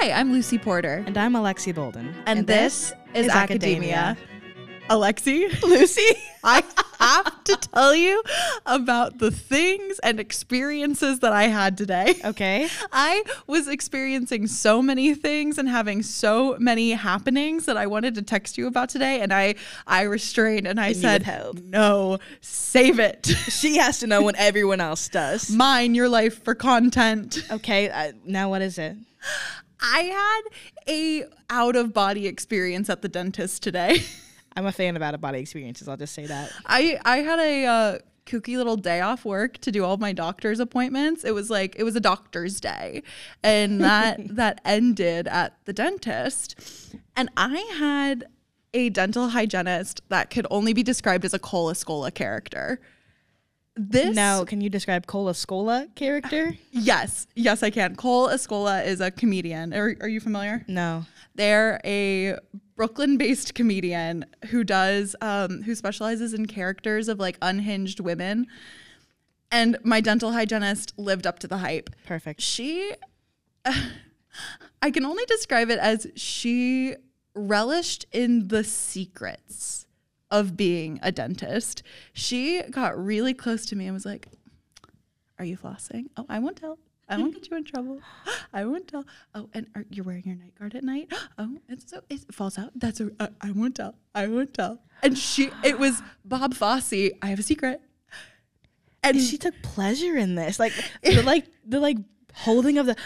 Hi, I'm Lucy Porter. And I'm Alexi Bolden. And, this, is, is Academia. Alexi, Lucy. I have to tell you about the things and experiences that I had today. Okay. I was experiencing so many things and having so many happenings that I wanted to text you about today, and I I restrained and I And said, "No, save it. She has to know when everyone else does. Mine your life for content." Okay. Uh, now what is it? I had a out of body experience at the dentist today. I'm a fan of out of body experiences. I'll just say that. I I had a uh, kooky little day off work to do all my doctor's appointments. It was like it was a doctor's day, and that that ended at the dentist. And I had a dental hygienist that could only be described as a Cole Escola character. This Now, can you describe Cole Escola character? yes, yes, I can. Cole Escola is a comedian. Are, are you familiar? No. They're a Brooklyn-based comedian who does um, who specializes in characters of like unhinged women. And my dental hygienist lived up to the hype. Perfect. She, I can only describe it as she relished in the secrets of being a dentist. She got really close to me and was like, "Are you flossing? Oh, I won't tell." I won't get you in trouble. I won't tell. Oh, and are, you're wearing your night guard at night. Oh, it's so it falls out. That's a. Uh, I won't tell. I won't tell. And she, it was Bob Fosse. I have a secret. And And she took pleasure in this, like the like the like holding of the.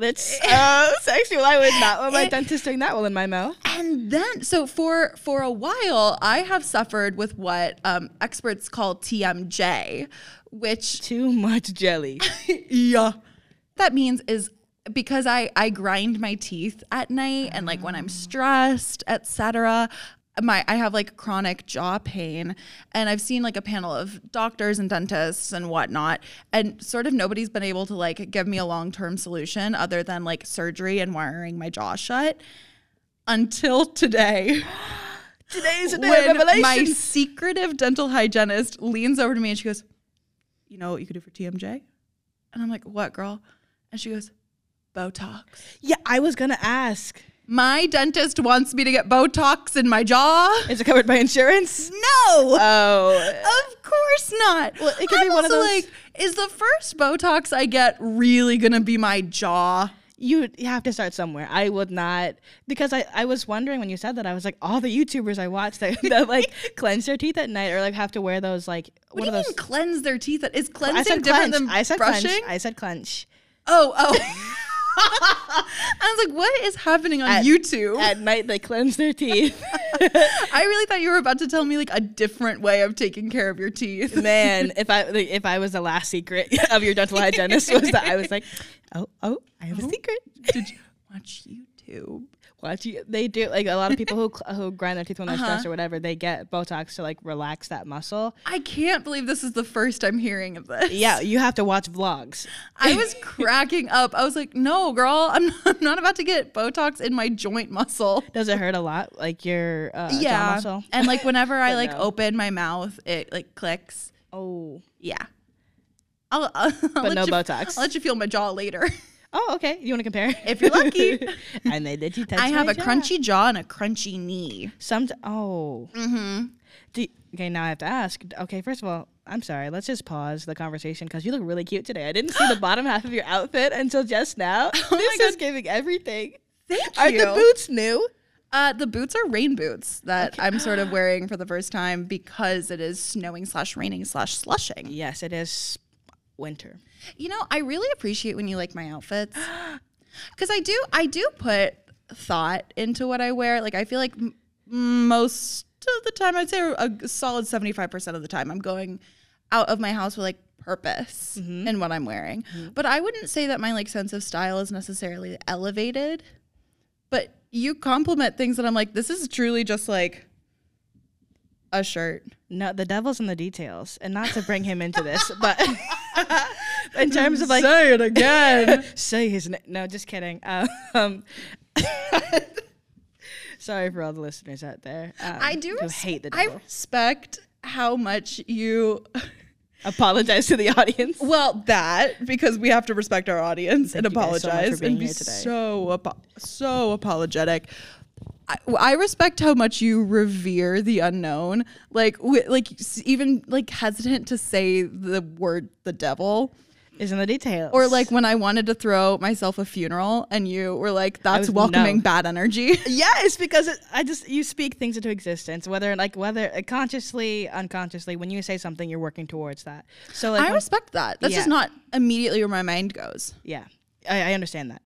That's uh, sexual. I would not want my dentist doing that while in my mouth. And then, so for for a while, I have suffered with what um, experts call TMJ, which Too much jelly. yeah, that means is because I I grind my teeth at night and like when I'm stressed, etc. My I have like chronic jaw pain, and I've seen like a panel of doctors and dentists and whatnot, and sort of nobody's been able to like give me a long term solution other than like surgery and wiring my jaw shut until today. Today's a day when of revelation. my secretive dental hygienist leans over to me and she goes, "You know what you could do for TMJ?" And I'm like, "What, girl?" And she goes, "Botox." yeah, I was gonna ask. My dentist wants me to get Botox in my jaw. Is it covered by insurance? No. Oh, of course not. Well, it could be I'm one of those- like, is the first Botox I get really gonna be my jaw? you you have to start somewhere. I would not because I, I was wondering when you said that I was like all the YouTubers I watched that, that like cleanse their teeth at night or like have to wear those like What, what, do you those? mean cleanse their teeth? Is cleansing said different clench. than I said brushing? clench. I said clench. Oh, oh. I was like, what is happening on At- YouTube? At night they cleanse their teeth. I really thought you were about to tell me like a different way of taking care of your teeth. Man, if I like, if I was the last secret of your dental hygienist was that I was like, oh oh, I have a oh, secret. Did you watch YouTube? Watch you. They do like a lot of people who who grind their teeth when they're Uh-huh. stressed or whatever. They get Botox to like relax that muscle. I can't believe this is the first I'm hearing of this. Yeah, you have to watch vlogs. I was cracking up. I was like, no, girl, I'm, I'm not about to get Botox in my joint muscle. Does it hurt a lot? Like your uh, jaw yeah. muscle? And like whenever I like no. open my mouth, it like clicks. Oh. Yeah. I'll, I'll, I'll let no you, Botox. I'll let you feel my jaw later. Oh, okay. You want to compare? If you're lucky. and they let you touch I have a jaw. crunchy jaw and a crunchy knee. Some. oh. Mm-hmm. Do, okay, now I have to ask. Okay, first of all, I'm sorry. Let's just pause the conversation because you look really cute today. I didn't see the bottom half of your outfit until just now. Oh this is giving everything. Thank Are you. the boots new? Uh, the boots are rain boots that I'm sort of wearing for the first time because it is snowing slash raining slash slushing. Yes, it is winter. You know, I really appreciate when you like my outfits because I do. I do put thought into what I wear. Like I feel like m- most of the time, I'd say a solid seventy five percent of the time, I'm going out of my house with like purpose mm-hmm. in what I'm wearing. Mm-hmm. But I wouldn't say that my like sense of style is necessarily elevated. But you compliment things that I'm like, this is truly just like a shirt. No, the devil's in the details, and not to bring him into this, but in terms of like say it again. say his name. No, just kidding. Um, sorry for all the listeners out there. Um, I do res- hate the I respect how much you apologize to the audience. Well, that because we have to respect our audience Thank and you guys so apologize and be so apo- so apologetic. I, I respect how much you revere the unknown, like wi- like even like hesitant to say the word the devil, Is in the details. or like when I wanted to throw myself a funeral and you were like, "That's was- welcoming no. bad energy." Yes, because it, I just you speak things into existence, whether like whether uh, consciously, unconsciously. When you say something, you're working towards that. So like, I when- respect that. That's just not immediately where my mind goes. yeah, I, I understand that.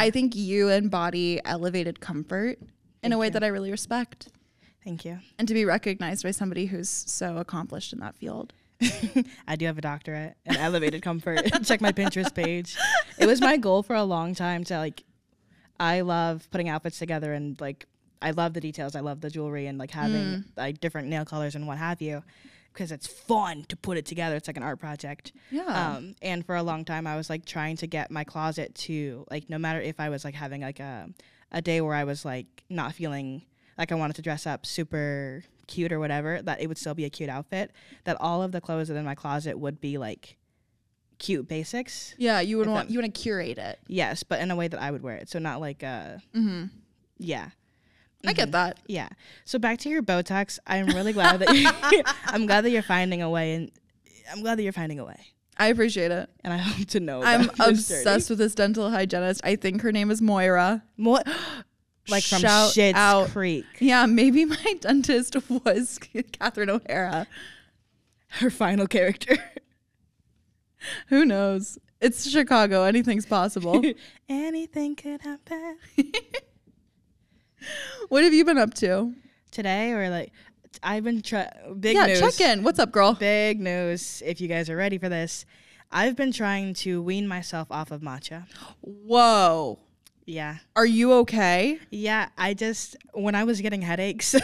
I think you embody elevated comfort in a way you. that I really respect. Thank you. And to be recognized by somebody who's so accomplished in that field. I do have a doctorate in elevated comfort. Check my Pinterest page. It was my goal for a long time to like. I love putting outfits together and like I love the details. I love the jewelry and like having mm. like different nail colors and what have you, because it's fun to put it together. It's like an art project. Yeah. Um, and for a long time, I was like trying to get my closet to like no matter if I was like having like a a day where I was like not feeling like I wanted to dress up super cute or whatever, that it would still be a cute outfit. That all of the clothes that in my closet would be like cute basics. yeah, you would want that- you want to curate it. Yes, but in a way that I would wear it. So not like uh Mm-hmm. yeah. I get mm-hmm. that. Yeah. So back to your Botox. I'm really glad that you I'm glad that you're finding a way and I'm glad that you're finding a way. I appreciate it. And I hope to know I'm obsessed with this dental hygienist. I think her name is Moira. More like from Shout Schitt's out. Creek. Yeah, maybe my dentist was Catherine O'Hara. Her final character. Who knows? It's Chicago. Anything's possible. Anything could happen. What have you been up to? Today or like I've been trying big yeah, news. check in. What's up, girl? Big news if you guys are ready for this. I've been trying to wean myself off of matcha. Whoa. Yeah. Are you okay? Yeah, I just when I was getting headaches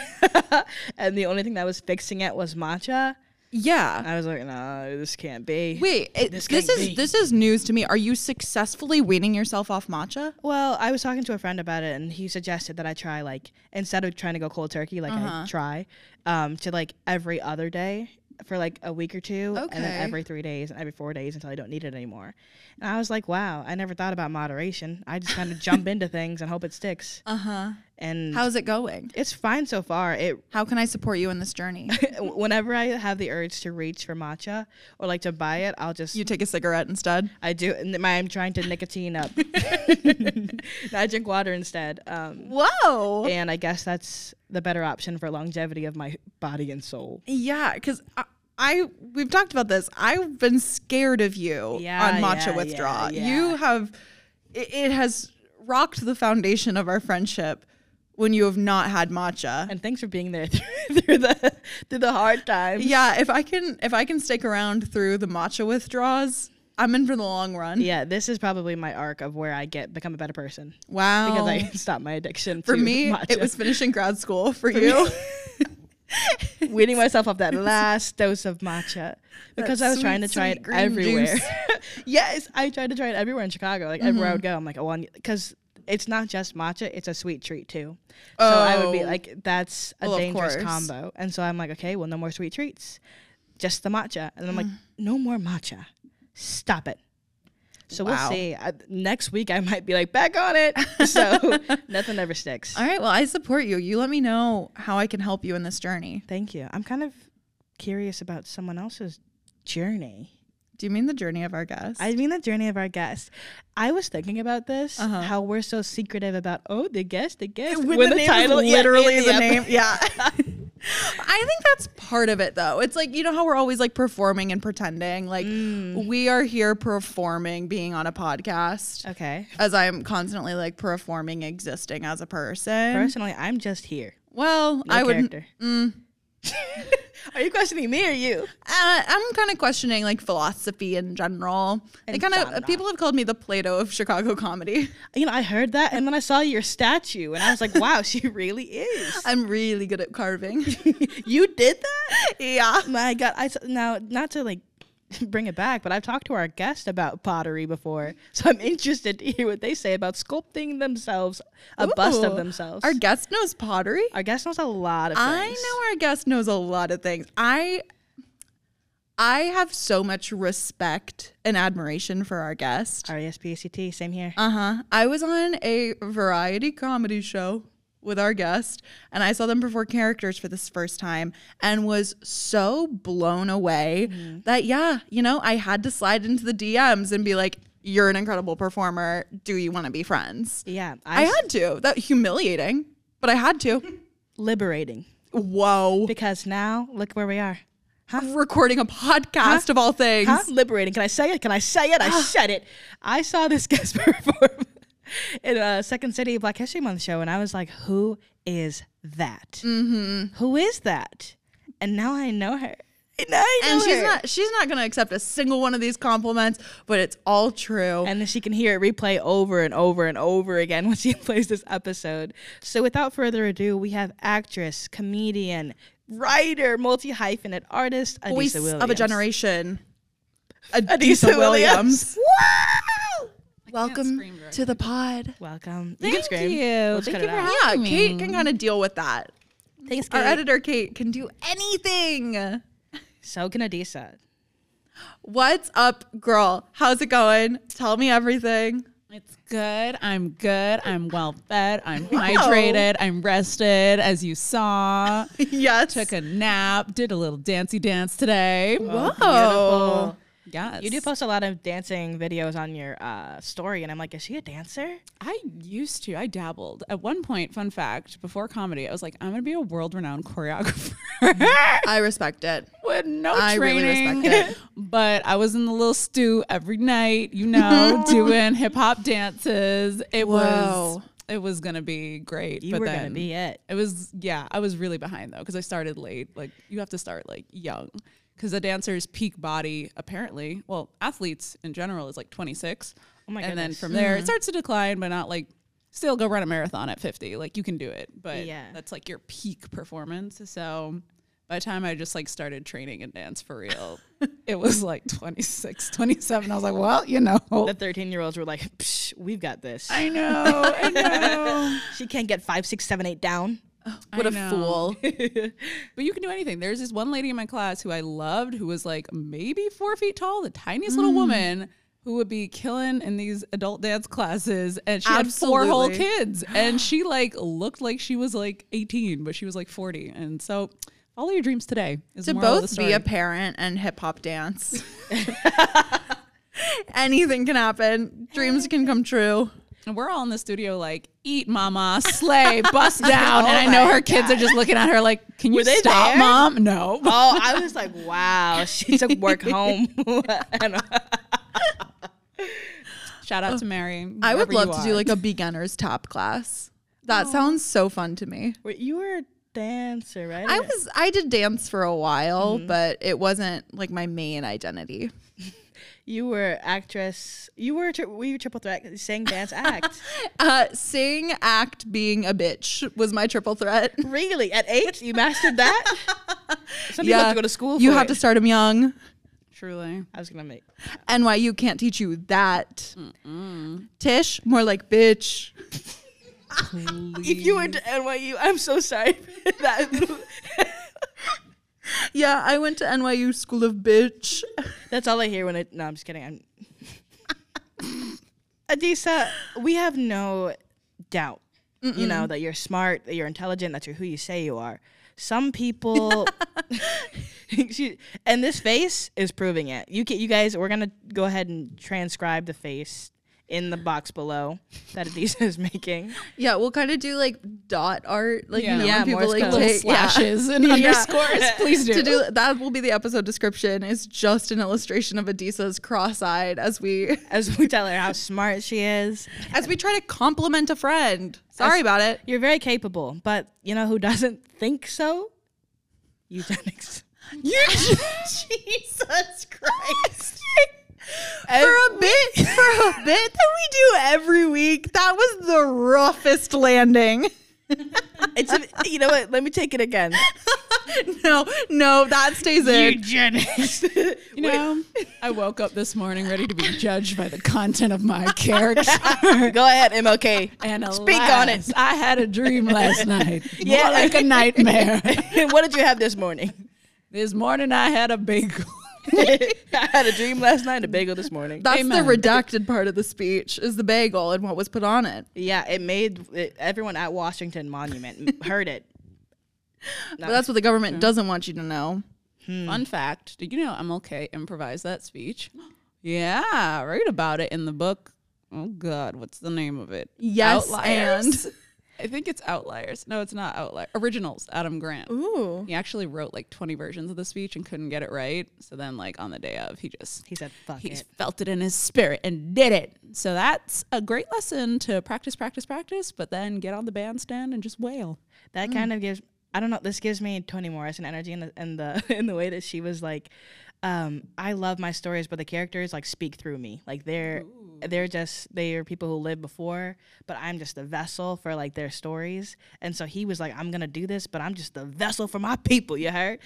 and the only thing that was fixing it was matcha, Yeah. I was like, no, this can't be. Wait, it, This this, is be. this is news to me. Are you successfully weaning yourself off matcha? Well, I was talking to a friend about it, and he suggested that I try like instead of trying to go cold turkey, like Uh-huh. I try, um, to like every other day for like a week or two, and then every three days and every four days until I don't need it anymore. And I was like, wow, I never thought about moderation. I just kind of jump into things and hope it sticks. Uh huh. And How's it going? it's fine so far. It How can I support you in this journey? whenever I have the urge to reach for matcha or like to buy it, I'll just you take a cigarette instead. I do. and my- I'm trying to nicotine up. I drink water instead. Um, Whoa. and I guess that's the better option for longevity of my body and soul. Yeah, because I, I we've talked about this. I've been scared of you Yeah, on matcha yeah, withdrawal. yeah, You have it, it has rocked the foundation of our friendship when you have not had matcha. And thanks for being there through, through the through the hard times. yeah, if I can if I can stick around through the matcha withdrawals, I'm in for the long run. Yeah, this is probably my arc of where I get become a better person Wow. because I stopped my addiction. for me, matcha. it was finishing grad school. For, you, weaning myself off that last dose of matcha because I was trying to try it everywhere. yes, I tried to try it everywhere in Chicago. Like everywhere I mm-hmm. would go, I'm like, oh, because it's not just matcha; it's a sweet treat too. Oh. So I would be Oh. like, that's a Well, dangerous combo. And so I'm like, okay, well, no more sweet treats, just the matcha. And I'm like, Mm. no more matcha. Stop it. So Wow. we'll see. I, next week I might be like back on it. So nothing ever sticks. all right. Well, I support you. You let me know how I can help you in this journey. Thank you. I'm kind of curious about someone else's journey. Do you mean the journey of our guest? I mean the journey of our guest. I was thinking about this, Uh-huh. how we're so secretive about oh the guest, the guest when when the, name is literally in the ep- name. Yeah. I think that's part of it though. It's like, you know how we're always like performing and pretending? Like we are here performing being on a podcast. Okay. As I'm constantly like performing existing as a person. Personally, I'm just here. well, No I would mm, Are you questioning me or you? uh, I'm kind of questioning like philosophy in general. In kind of people have called me the Plato of Chicago comedy. You know, I heard that, and then I saw your statue, and I was like, "Wow, she really is." I'm really good at carving. you did that? yeah. My God! I now not to like bring it back, but I've talked to our guest about pottery before, so I'm interested to hear what they say about sculpting themselves a bust of themselves. Our guest knows pottery. Our guest knows a lot of things. I know our guest knows a lot of things. I I have so much respect and admiration for our guest. R E S P A C T. Same here. Uh-huh. I was on a variety comedy show with our guest and I saw them perform characters for this first time and was so blown away mm-hmm. that yeah, you know, I had to slide into the DMs and be like, "You're an incredible performer. Do you want to be friends?" yeah, I had to. That humiliating, but I had to. liberating Whoa. because now look where we are. recording a podcast of all things. Huh? Liberating. Can I say it? Can I say it? I said it. I saw this guest perform in a Second City Black History Month show, and I was like, "Who is that? Mm-hmm. is that?" And now I know her. And, I know And she's her. not she's not gonna accept a single one of these compliments, but it's all true. And then she can hear it replay over and over and over again when she plays this episode. So without further ado, we have actress, comedian, writer, multi hyphenate artist, Adisa Voice Williams. of a generation. Adisa, Adisa Williams. Williams. Wow! Welcome to the pod. Welcome. You Thank can scream. you. We'll just Thank you for out. Yeah, having me. Kate can kind of deal with that. Thanks, Our Kate. editor Kate can do anything. So can Adisa. What's up, girl? How's it going? Tell me everything. It's good. I'm good. I'm well fed. I'm hydrated. I'm rested, as you saw. yes. Took a nap. Did a little dancey dance today. Whoa. Beautiful. Yes. You do post a lot of dancing videos on your uh, story, and I'm like, is she a dancer? I used to. I dabbled. At one point, fun fact, before comedy, I was like, I'm going to be a world renowned choreographer. I respect it. With no I really training. respect it. But I was in the little stew every night, you know, doing hip hop dances. It was it was gonna be great. You but were then gonna be it. It was yeah, I was really behind though because I started late. Like you have to start like young because a dancer's peak body apparently, well, athletes in general is like 26. Oh my god. and then from there it mm-hmm. starts to decline, but not like still go run a marathon at 50. Like you can do it, but Yeah. that's like your peak performance. So by the time I just like started training and dance for real, it was like 26, 27. I was like, well, you know. The 13 year olds were like, Psh, we've got this. I know, I know. She can't get five, six, seven, eight down. What I a know. fool. But you can do anything. There's this one lady in my class who I loved, who was like maybe four feet tall, the tiniest little mm. woman who would be killing in these adult dance classes. And she had four whole kids. And she like looked like she was like 18, but she was like 40. And so follow your dreams today. Is to the moral of the both be a parent and hip hop dance. Anything can happen. Dreams can come true. And we're all in the studio like, eat mama, slay, bust down. and I know oh her kids are just looking at her like, can you stop, there? mom? No. Oh, I was like, wow, she took work home. Shout out oh. to Mary. I would love to do like a beginner's top class. That sounds so fun to me. Wait, you were a dancer, right? I was I did dance for a while, mm-hmm. but it wasn't like my main identity. You were actress. You were tri- were you triple threat? Sang, dance, act. Uh, sing, act, being a bitch was my triple threat. really? At eight, you mastered that? Some people have to go to school. For You have it. to start them young. Truly. I was gonna make. NYU can't teach you that. Tisch, more like bitch. If you went to NYU, I'm so sorry that. Yeah, I went to NYU School of Bitch. That's all I hear when I. No, I'm just kidding. I'm. Adisa, we have no doubt, you know, that you're smart, that you're intelligent, that you're who you say you are. Some people, she, and this face is proving it. You can, you guys, we're gonna go ahead and transcribe the face in the box below that Adisa is making. Yeah, we'll kind of do like dot art, like Yeah. you know, Yeah, when people like code. Little take yeah. slashes and Yeah. underscores. Please do. to do that will be the episode description. Is just an illustration of Adisa's cross-eyed as we As we tell her how smart she is. as we try to compliment a friend. Sorry about it. You're very capable, but you know who doesn't think so? Eugenics. You Jesus Christ. For a bit for a bit that we do every week, that was the roughest landing. It's a, you know what? Let me take it again. no, no, that stays in. Eugenics. You know, I woke up this morning ready to be judged by the content of my character. Go ahead, MLK. And Speak on it. I had a dream last night. Yeah. More like a nightmare. what did you have this morning? this morning I had a bagel. I had a dream last night, a bagel this morning. That's Amen. the redacted part of the speech is the bagel and what was put on it. Yeah, it made it, everyone at Washington Monument heard it. But that's what the government doesn't want you to know. Hmm. Fun fact: Did you know MLK improvised that speech? Yeah, write about it in the book. Oh God, what's the name of it? Yes, Outliers. I think it's Outliers. No, it's not Outliers. Originals. Adam Grant. Ooh. He actually wrote like 20 versions of the speech and couldn't get it right. So then, like on the day of, he just He said, "Fuck he it." felt it in his spirit and did it. So that's a great lesson to practice, practice, practice, but then get on the bandstand and just wail. That kind of gives I don't know, this gives me Toni Morrison energy in the in the in the way that she was like, um, I love my stories, but the characters like speak through me. Like they're they're just they are people who lived before, but I'm just a vessel for like their stories. And so he was like, I'm gonna do this, but I'm just the vessel for my people, you heard?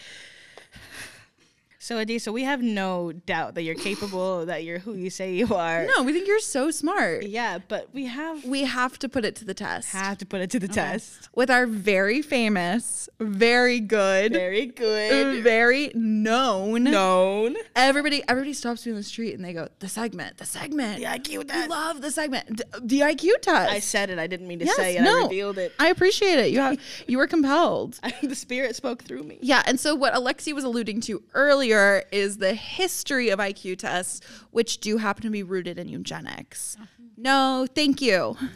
So Adisa, we have no doubt that you're capable, that you're who you say you are. No, we think you're so smart. Yeah, but we have We have to put it to the test. have to put it to the test. With our very famous, very good, Very good. very known. Known. Everybody everybody stops me in the street and they go, the segment, the segment. The IQ We test. love the segment. The IQ test. I said it. I didn't mean to Yes, say it. no. I revealed it. I appreciate it. You have you were compelled. the spirit spoke through me. Yeah, and so what Alexi was alluding to earlier is the history of IQ tests, which do happen to be rooted in eugenics. Mm-hmm. No, thank you.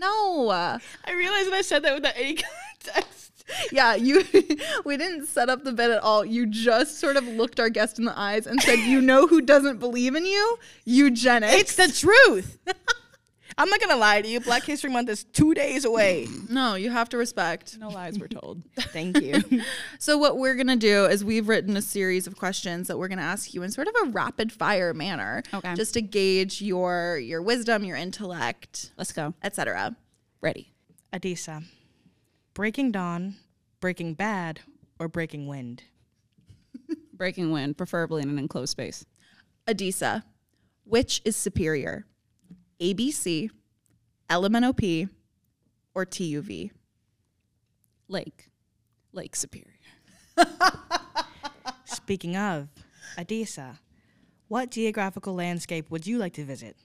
No. I realized that I said that without any context. Yeah, you we didn't set up the bit at all. You just sort of looked our guest in the eyes and said, "You know who doesn't believe in you? Eugenics." It's the truth. I'm not gonna lie to you. Black History Month is two days away. no, you have to respect. No lies were told. Thank you. So what we're going to do is we've written a series of questions that we're going to ask you in sort of a rapid fire manner, Okay. just to gauge your your wisdom, your intellect, Let's go. etc. Ready. Adisa, Breaking Dawn, Breaking Bad, or Breaking Wind? Breaking wind, preferably in an enclosed space. Adisa, which is superior? ABC, LMNOP, or TUV? Lake. Lake Superior. Speaking of, Adisa, what geographical landscape would you like to visit?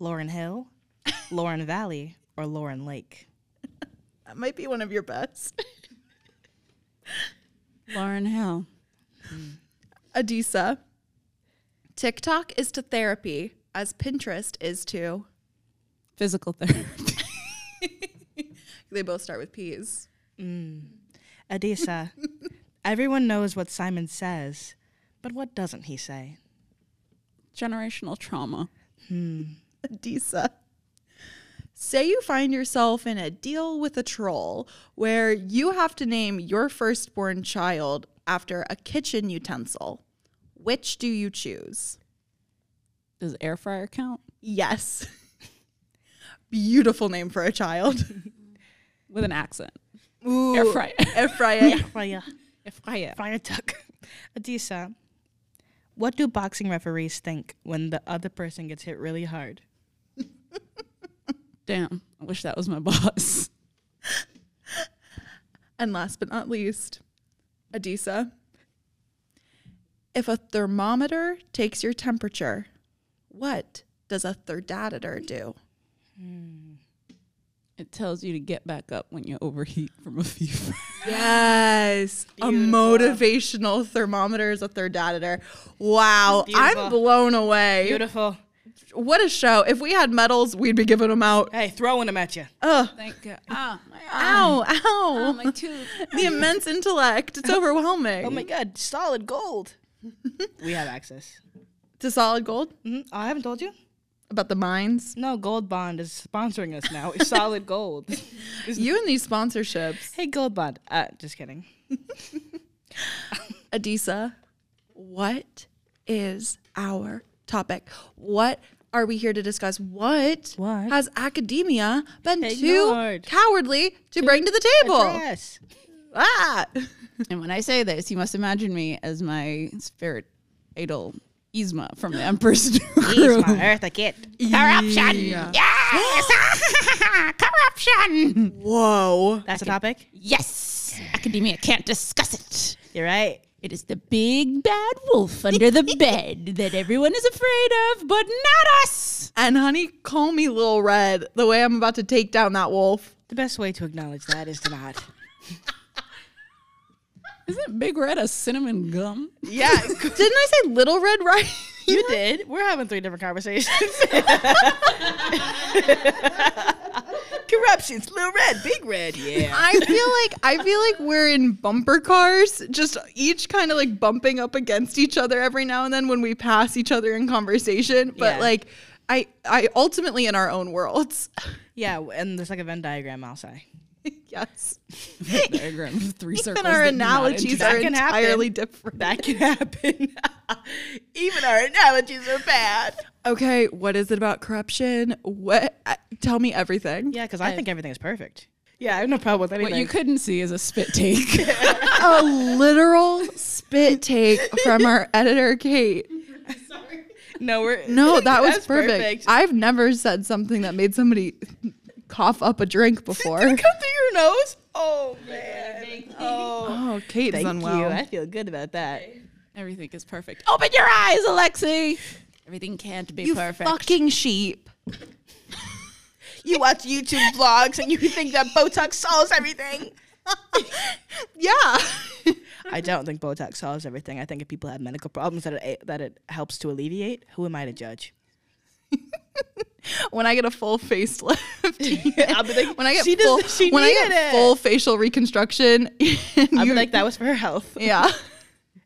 Lauryn Hill, Lauren Valley, or Lauren Lake? That might be one of your best. Lauryn Hill. Adisa, TikTok is to therapy as Pinterest is to. Physical therapy. They both start with P's. Mm. Adisa, everyone knows what Simon says, but what doesn't he say? Generational trauma. Hmm. Adisa. Say you find yourself in a deal with a troll where you have to name your firstborn child after a kitchen utensil. Which do you choose? Does air fryer count? Yes. Beautiful name for a child. With an accent. Ooh, Air fryer. Air fryer. Fire, Air fryer. fire tuck. Adisa, what do boxing referees think when the other person gets hit really hard? Damn. I wish that was my boss. And last but not least, Adisa. If a thermometer takes your temperature, what does a thermometer do? It tells you to get back up when you overheat from a fever. Yes, a motivational thermometer is a thermometer. Wow, I'm blown away. Beautiful. what a show. If we had medals, we'd be giving them out. Hey, throwing them at you. Ugh. Thank God. Ah, my arm. Ow, ow. Oh, my tooth. the immense intellect. It's overwhelming. Oh my god, solid gold. we have access. To solid gold? hmm Oh, I haven't told you. About the mines? No, Gold Bond is sponsoring us now. It's solid gold. You and these sponsorships. hey, Gold Bond. Uh, just kidding. Adisa, what is our topic? What are we here to discuss? What, What? has academia been too Ignored. cowardly to bring to the table? Yes. Ah. And when I say this, you must imagine me as my spirit idol Yzma from the Empress New He's Groove. my Eartha Kitt. Corruption. Yeah. Yes. Corruption. Whoa. That's a topic. Yes. Academia can't discuss it. You're right. It is the big bad wolf under the bed that everyone is afraid of, but not us. And honey, call me Little Red, the way I'm about to take down that wolf. The best way to acknowledge that is to not. Isn't Big Red a cinnamon gum? Yeah. Didn't I say Little Red right? You did. We're having three different conversations. Corruptions, little red, big red, yeah. I feel like I feel like we're in bumper cars, just each kind of like bumping up against each other every now and then when we pass each other in conversation. But Yeah. like I I ultimately in our own worlds. Yeah, and there's like a Venn diagram, I'll say. yes. Diagram of three circles. Even our that do not analogies are can happen. entirely different. That can happen. Even our analogies are bad. Okay, what is it about corruption? What uh, tell me everything. Yeah, because I think everything is perfect. Yeah, I have no problem with anything. What you couldn't see is a spit take. A literal spit take from our editor Kate. Sorry. No, we're No, that was That's perfect. I've never said something that made somebody cough up a drink before. Come through your nose. Oh man. Oh, Oh, Kate is thank unwell. you. I feel good about that. Everything is perfect. Open your eyes, Alexi. Everything can't be You perfect. fucking sheep. You watch YouTube vlogs and you think that Botox solves everything. Yeah. I don't think Botox solves everything. I think if people have medical problems that it that it helps to alleviate, who am I to judge? when I get a full facelift, I'll be like, when I get she full, does- she when I get it. full facial reconstruction, I'll be like, that was for her health. yeah,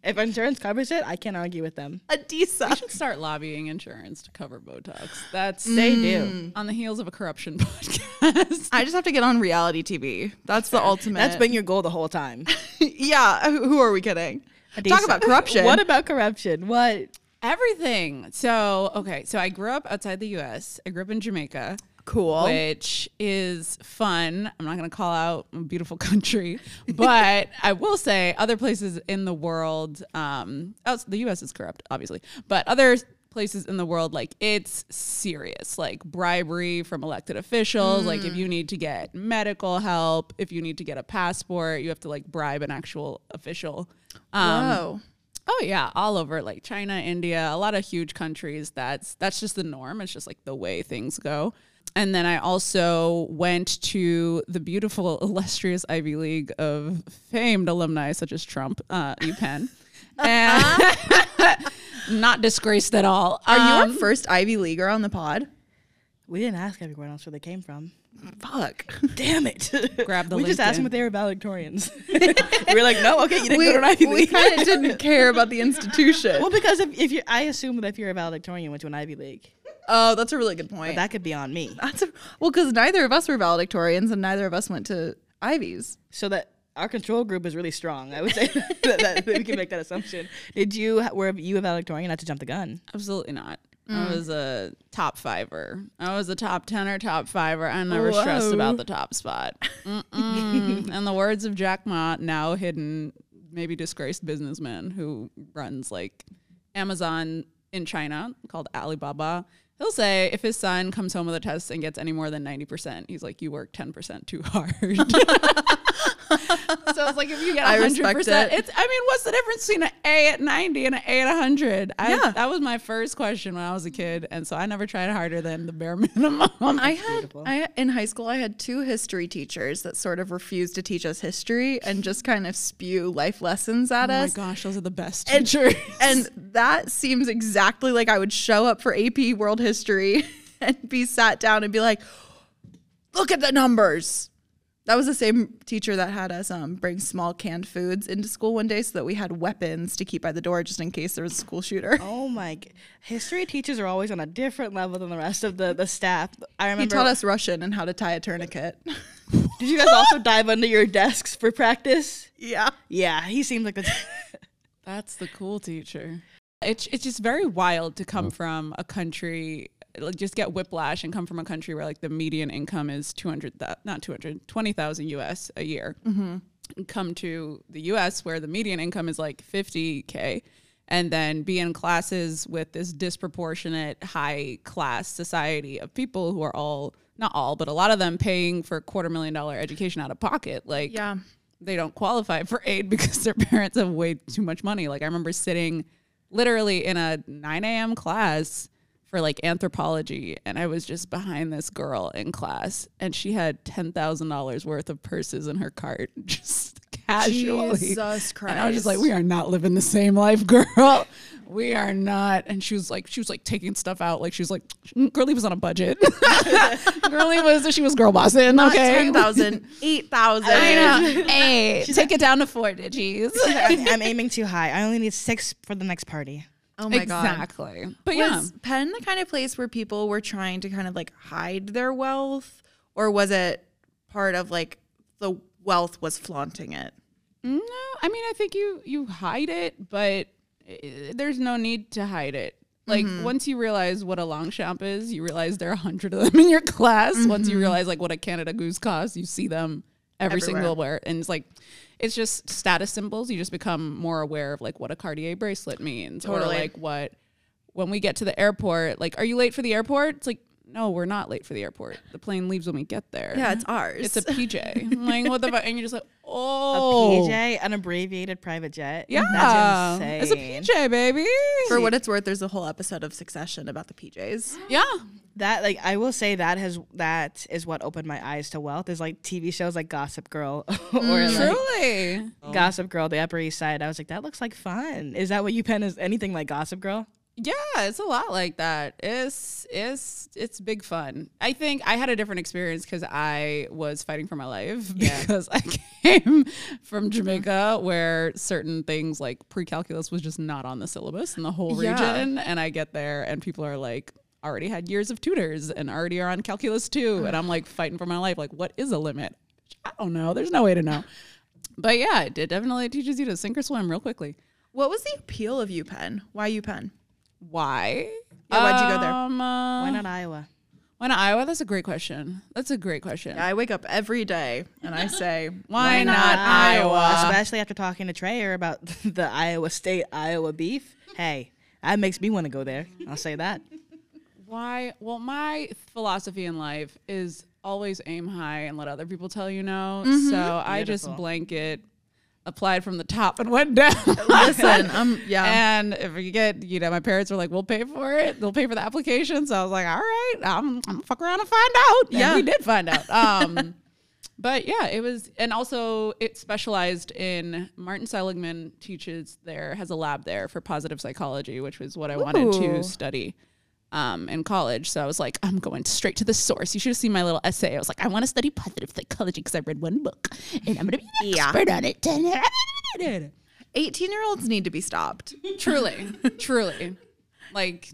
If insurance covers it, I can't argue with them. a We should start lobbying insurance to cover Botox. That's They do. Mm. on the heels of a corruption podcast. I just have to get on reality TV. That's the ultimate. That's been your goal the whole time. yeah. Who who are we kidding? Talk about corruption. What about corruption? What? Everything. So, okay. So I grew up outside the US. I grew up in Jamaica. cool? which is fun. I'm not going to call out a beautiful country, but I will say other places in the world, um, outs- the U.S. is corrupt, obviously, but other places in the world, like it's serious, like bribery from elected officials. Like if you need to get medical help, if you need to get a passport, you have to like bribe an actual official. Um, Whoa. Oh yeah, all over like China, India, a lot of huge countries. That's that's just the norm. It's just like the way things go. And then I also went to the beautiful, illustrious Ivy League of famed alumni such as Trump, uh, UPenn, and not disgraced at all. Are you our Um, first Ivy Leaguer on the pod? We didn't ask everyone else where they came from. Fuck. Damn it. Grab the we just asked them if they were valedictorians. we were like, no, okay, you didn't we go to an Ivy we League. kind of didn't care about the institution. well, because if, if you, I assume that if you're a valedictorian, you went to an Ivy League. oh, that's a really good point. But that could be on me. That's a, well, because neither of us were valedictorians and neither of us went to Ivies. So that our control group is really strong. I would say that, that we can make that assumption. Did you were you a valedictorian? Not to jump the gun. Absolutely not. I mm. was a top fiver. I was a top ten or top fiver. I never stressed about the top spot. Mm-mm. The words of Jack Ma, now hidden, maybe disgraced businessman who runs like Amazon in China called Alibaba. He'll say if his son comes home with a test and gets any more than ninety percent, he's like, "You work ten percent too hard." so it's like if you get hundred percent, it. it's. I mean, what's the difference between an A at ninety and an A at hundred? Yeah. that was my first question when I was a kid, and so I never tried harder than the bare minimum. I had beautiful. I in high school I had two history teachers that sort of refused to teach us history and just kind of spew life lessons at us. oh my gosh, those are the best And- teachers. And that seems exactly like I would show up for AP World History and be sat down and be like, "Look at the numbers." That was the same teacher that had us um, bring small canned foods into school one day so that we had weapons to keep by the door just in case there was a school shooter. Oh my! g- History teachers are always on a different level than the rest of the the staff. I remember. He taught us Russian and how to tie a tourniquet. Did you guys also dive under your desks for practice? yeah. Yeah, he seemed like the. That's the cool teacher. It's it's just very wild to come from a country like just get whiplash and come from a country where like the median income is 200 not 200 20,000 US a year. And come to the US where the median income is like 50k and then be in classes with this disproportionate high class society of people who are all not all but a lot of them paying for quarter million dollar education out of pocket like Yeah. they don't qualify for aid because their parents have way too much money. Like I remember sitting literally in a 9 a.m. class for like anthropology, and I was just behind this girl in class, and she had ten thousand dollars worth of purses in her cart, just casually. Jesus Christ. And I was just like, we are not living the same life, girl. We are not. And she was like, she was like taking stuff out. Like she was like, mm, girlie was on a budget. girlie was, she was girl bossing. Not okay. 10,000, 8,000. I know. Hey, take it down to four digits. I'm, I'm aiming too high. I only need six for the next party. Oh my God. exactly. But yeah, Was Penn the kind of place where people were trying to kind of like hide their wealth? Or was it part of like the wealth was flaunting it? no, I mean, I think you you hide it, but uh, there's no need to hide it. Like once you realize what a Longchamp is, you realize there are a hundred of them in your class. Once you realize like what a Canada Goose costs, you see them every Everywhere. single where, and it's like. It's just status symbols. You just become more aware of like what a Cartier bracelet means, Totally. or like what when we get to the airport. Like, are you late for the airport? It's like, no, we're not late for the airport. The plane leaves when we get there. Yeah, it's ours. It's a PJ. I'm like, what the fuck? And you're just like, oh. A PJ, an abbreviated private jet. Yeah. that's insane. It's a PJ, baby. For what it's worth, there's a whole episode of Succession about the PJs. yeah. That like I will say that has that is what opened my eyes to wealth. Is like TV shows like Gossip Girl or mm, like Truly. Oh. Gossip Girl, the Upper East Side. I was like, that looks like fun. Is that what you pen is anything like Gossip Girl? Yeah, it's a lot like that. It's it's it's big fun. I think I had a different experience because I was fighting for my life Yeah. because I came from Jamaica where certain things like pre-calculus was just not on the syllabus in the whole Yeah. region, and I get there and people are like already had years of tutors and already are on calculus too, and I'm like fighting for my life. Like, what is a limit? I don't know. There's no way to know. But yeah, it definitely teaches you to sink or swim real quickly. What was the appeal of UPenn? Why UPenn? Why? Yeah, why'd you go there? Um, uh, Why not Iowa? Why not Iowa? That's a great question. That's a great question. I wake up every day and I say, Why not Iowa? Especially after talking to Treyer about the Iowa State Iowa beef. Hey, that makes me want to go there. I'll say that. Why? Well, my philosophy in life is always aim high and let other people tell you no. So I just blanket applied from the top and went down. listen, um, yeah. And if you get, you know, my parents were like, "We'll pay for it. They'll pay for the application." So I was like, "All right, I'm, I'm gonna fuck around and find out." And Yeah. we did find out. Um, but yeah, it was, and also it specialized in Martin Seligman teaches there has a lab there for positive psychology, which was what I wanted to study. Um, in college, so I was like, I'm going straight to the source. You should have seen my little essay. I was like, I want to study positive psychology because I read one book, and I'm gonna be an Yeah. expert on it. 18 year olds need to be stopped. truly truly like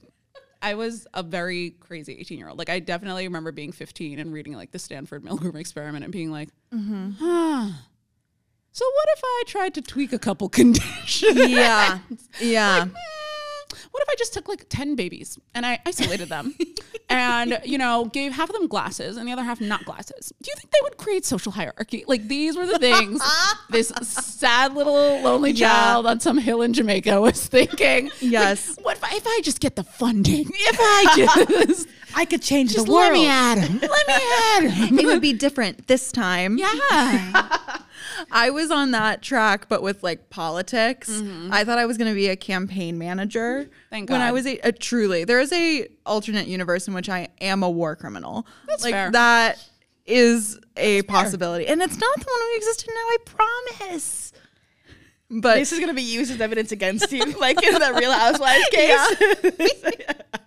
i was a very crazy 18 year old like i definitely remember being 15 and reading like the stanford milgram experiment and being like huh so what if i tried to tweak a couple conditions Yeah. Yeah. Mm, what if I just took like 10 babies and I isolated them and, you know, gave half of them glasses and the other half not glasses? Do you think they would create social hierarchy? Like these were the things this sad little lonely Yeah. child on some hill in Jamaica was thinking. Yes. Like, what if I, if I just get the funding? If I just, I could change just the let me at him. Let me at him. it would be different this time. Yeah. I was on that track, but with like politics. I thought I was going to be a campaign manager. Mm-hmm. Thank When I was a, a truly, there is a alternate universe in which I am a war criminal. That's like fair. that is a possibility, and it's not the one we exist in now. I promise. But This is gonna be used as evidence against you, like in the Real Housewives case.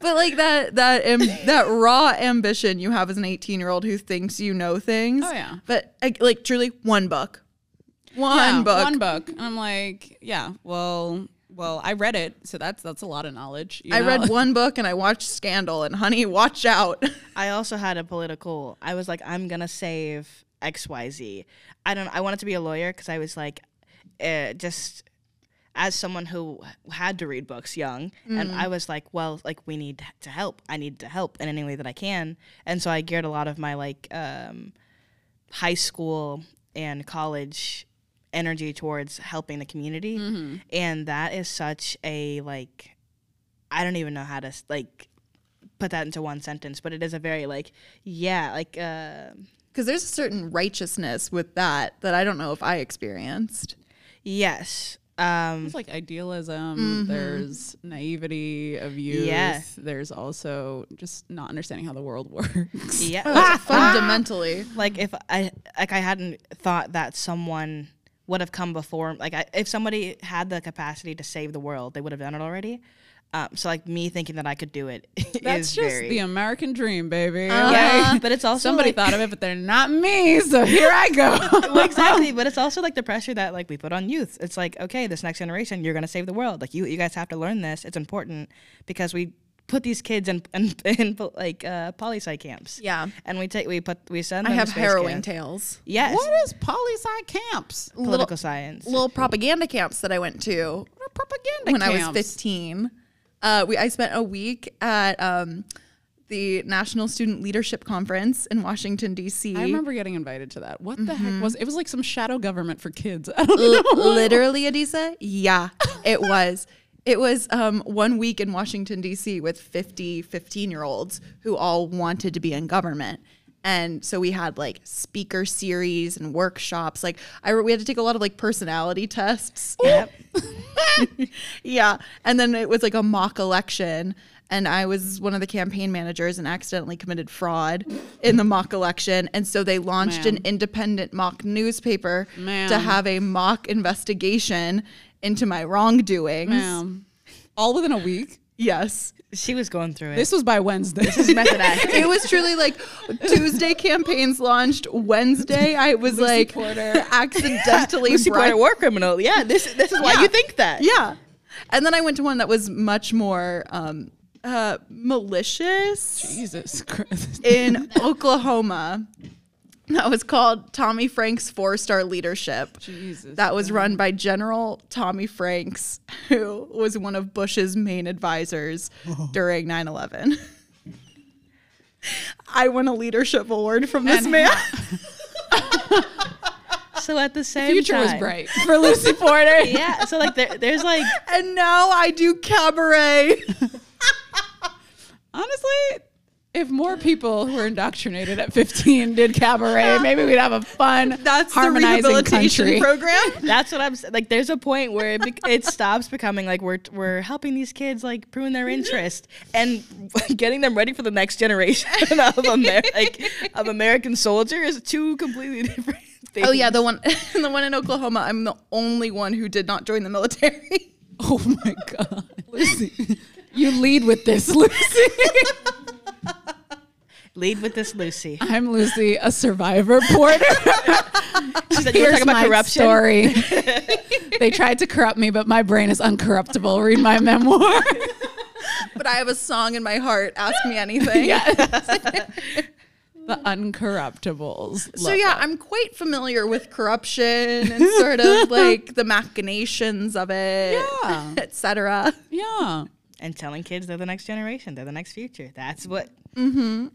but like that that am, that raw ambition you have as an 18 year old who thinks you know things. Oh, yeah. But like, like truly one book. One Yeah, book. One book. And I'm like, yeah, well, well, I read it, so that's that's a lot of knowledge. you I know? read one book and I watched Scandal and honey, watch out. I also had a political. I was like, I'm gonna save X Y Z. I don't. I wanted to be a lawyer because I was like, uh, just as someone who had to read books young, and I was like, well, like we need to help. I need to help in any way that I can, and so I geared a lot of my like um, high school and college energy towards helping the community, and that is such a like, I don't even know how to like put that into one sentence, but it is a very like, yeah, like. Uh, Because there's a certain righteousness with that that I don't know if I experienced. Yes. Um, It's like idealism. Mm-hmm. There's naivety of youth. Yeah. There's also just not understanding how the world works. yeah. Fundamentally. like if I like I hadn't thought that someone would have come before. Like I, if somebody had the capacity to save the world, they would have done it already. Um, so like me thinking that I could do it That's just very the American dream, baby. yeah. But it's also Somebody like, thought of it, but they're not me. So here I go. well, exactly. But it's also like the pressure that like we put on youth. It's like okay, this next generation, you're gonna save the world. Like you, you guys have to learn this. It's important because we put these kids in in, in like uh, poli sci camps. Yeah. and we take we put we send. I them to have harrowing camp. tales. Yes, What is poli sci camps? political Little, science. little propaganda camps that I went to What are propaganda when I was camps? 15. Uh, we I spent a week at um, the National Student Leadership Conference in Washington D.C. I remember getting invited to that. What the Mm-hmm. heck was it? Was like some shadow government for kids. I don't know. L- literally, Adisa. Yeah, it was. It was um, one week in Washington D.C. with 50 15 year olds who all wanted to be in government. And so we had like speaker series and workshops. Like I, we had to take a lot of like personality tests. Yep. yeah. And then it was like a mock election. And I was one of the campaign managers and accidentally committed fraud in the mock election. And so they launched an independent mock newspaper to have a mock investigation into my wrongdoings. Ma'am. All within a week. Yes. She was going through it. This was by Wednesday. method acting. It was truly like Tuesday campaigns launched. Wednesday, I was like Porter. accidentally Lucy Porter, war criminal. Yeah, this this is why Yeah. you think that. Yeah. And then I went to one that was much more um, uh, malicious Jesus Christ. in Oklahoma. That was called Tommy Franks Four Star Leadership. Jesus. That was run by General Tommy Franks, who was one of Bush's main advisors during 9 11. I won a leadership award from this And man. So at the same time. Future was bright for Lucy Porter. Yeah. So like there, there's like and now I do cabaret. Honestly, if more people who were indoctrinated at 15 did cabaret, maybe we'd have a fun, That's the harmonizing rehabilitation country. program. that's what I'm s- like. There's a point where it, bec- it stops becoming like we're we're helping these kids like prune their interest and getting them ready for the next generation of Amer- like of American soldiers. Two completely different. Things. Oh yeah, the one the one in Oklahoma. I'm the only one who did not join the military. Oh my God. Lucy, you lead with this, Lucy. Lead with this, Lucy. I'm Lucy, a survivor porter. She said you were Here's talking about my corruption. story. they tried to corrupt me, but my brain is uncorruptible. Read my memoir. but I have a song in my heart. Ask me anything. yes. the uncorruptibles. So Love yeah, that. I'm quite familiar with corruption and sort of like the machinations of it, Yeah. etc. yeah. And telling kids they're the next generation, they're the next future. That's what. Mm-hmm.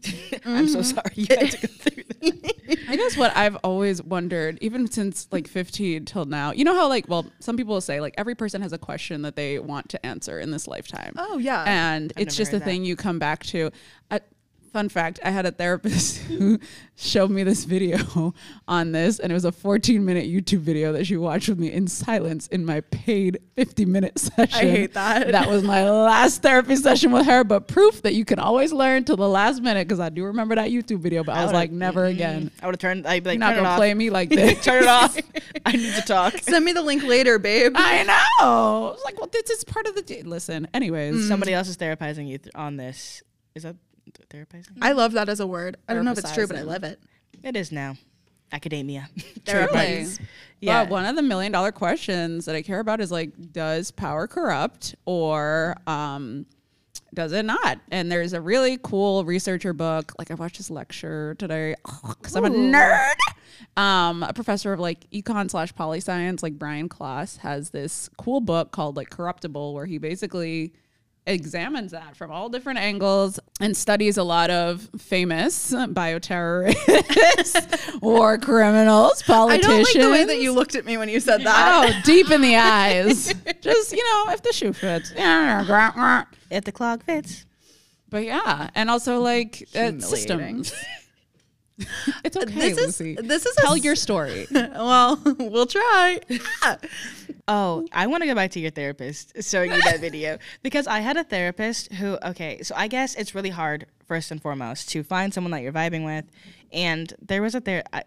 I'm so mm-hmm. sorry you had to go through that. I guess what I've always wondered, even since like 15 till now, you know how like, well, some people will say like every person has a question that they want to answer in this lifetime. Oh, yeah. and it's just a that. thing you come back to. I, Fun fact I had a therapist who showed me this video on this, and it was a 14 minute YouTube video that she watched with me in silence in my paid 50 minute session. I hate that. That was my last therapy session with her, but proof that you can always learn to the last minute because I do remember that YouTube video, but I, was would've- like, never again. Mm, I would have turned. I'd be like, not turn gonna off. play me like this. turn it off. I need to talk. Send me the link later, babe. I know. It's like, well, this is part of the. d- Listen, anyways, Somebody else is therapizing you th- on this. Is that therapizing? I love that as a word. I don't know if it's true, but I love it. It is now. Academia. Truly. Yeah. But one of the million dollar questions that I care about is like, does power corrupt or um, does it not? And there's a really cool researcher book. Like I watched this lecture today because I'm a nerd. Um, a professor of like econ slash poli science, like Brian Klaas, has this cool book called like Corruptible, where he basically examines that from all different angles and studies a lot of famous bioterrorists, war criminals, politicians. I don't like the way that you looked at me when you said that. Oh, deep in the eyes. Just, you know, if the shoe fits. If the clog fits. But yeah, and also like uh, systems. it's okay, This is- Lucy. this is Tell your story. well, we'll try. Oh, I want to go back to your therapist showing you that video because I had a therapist who, okay, so I guess it's really hard, first and foremost, to find someone that you're vibing with. And there was a there, I,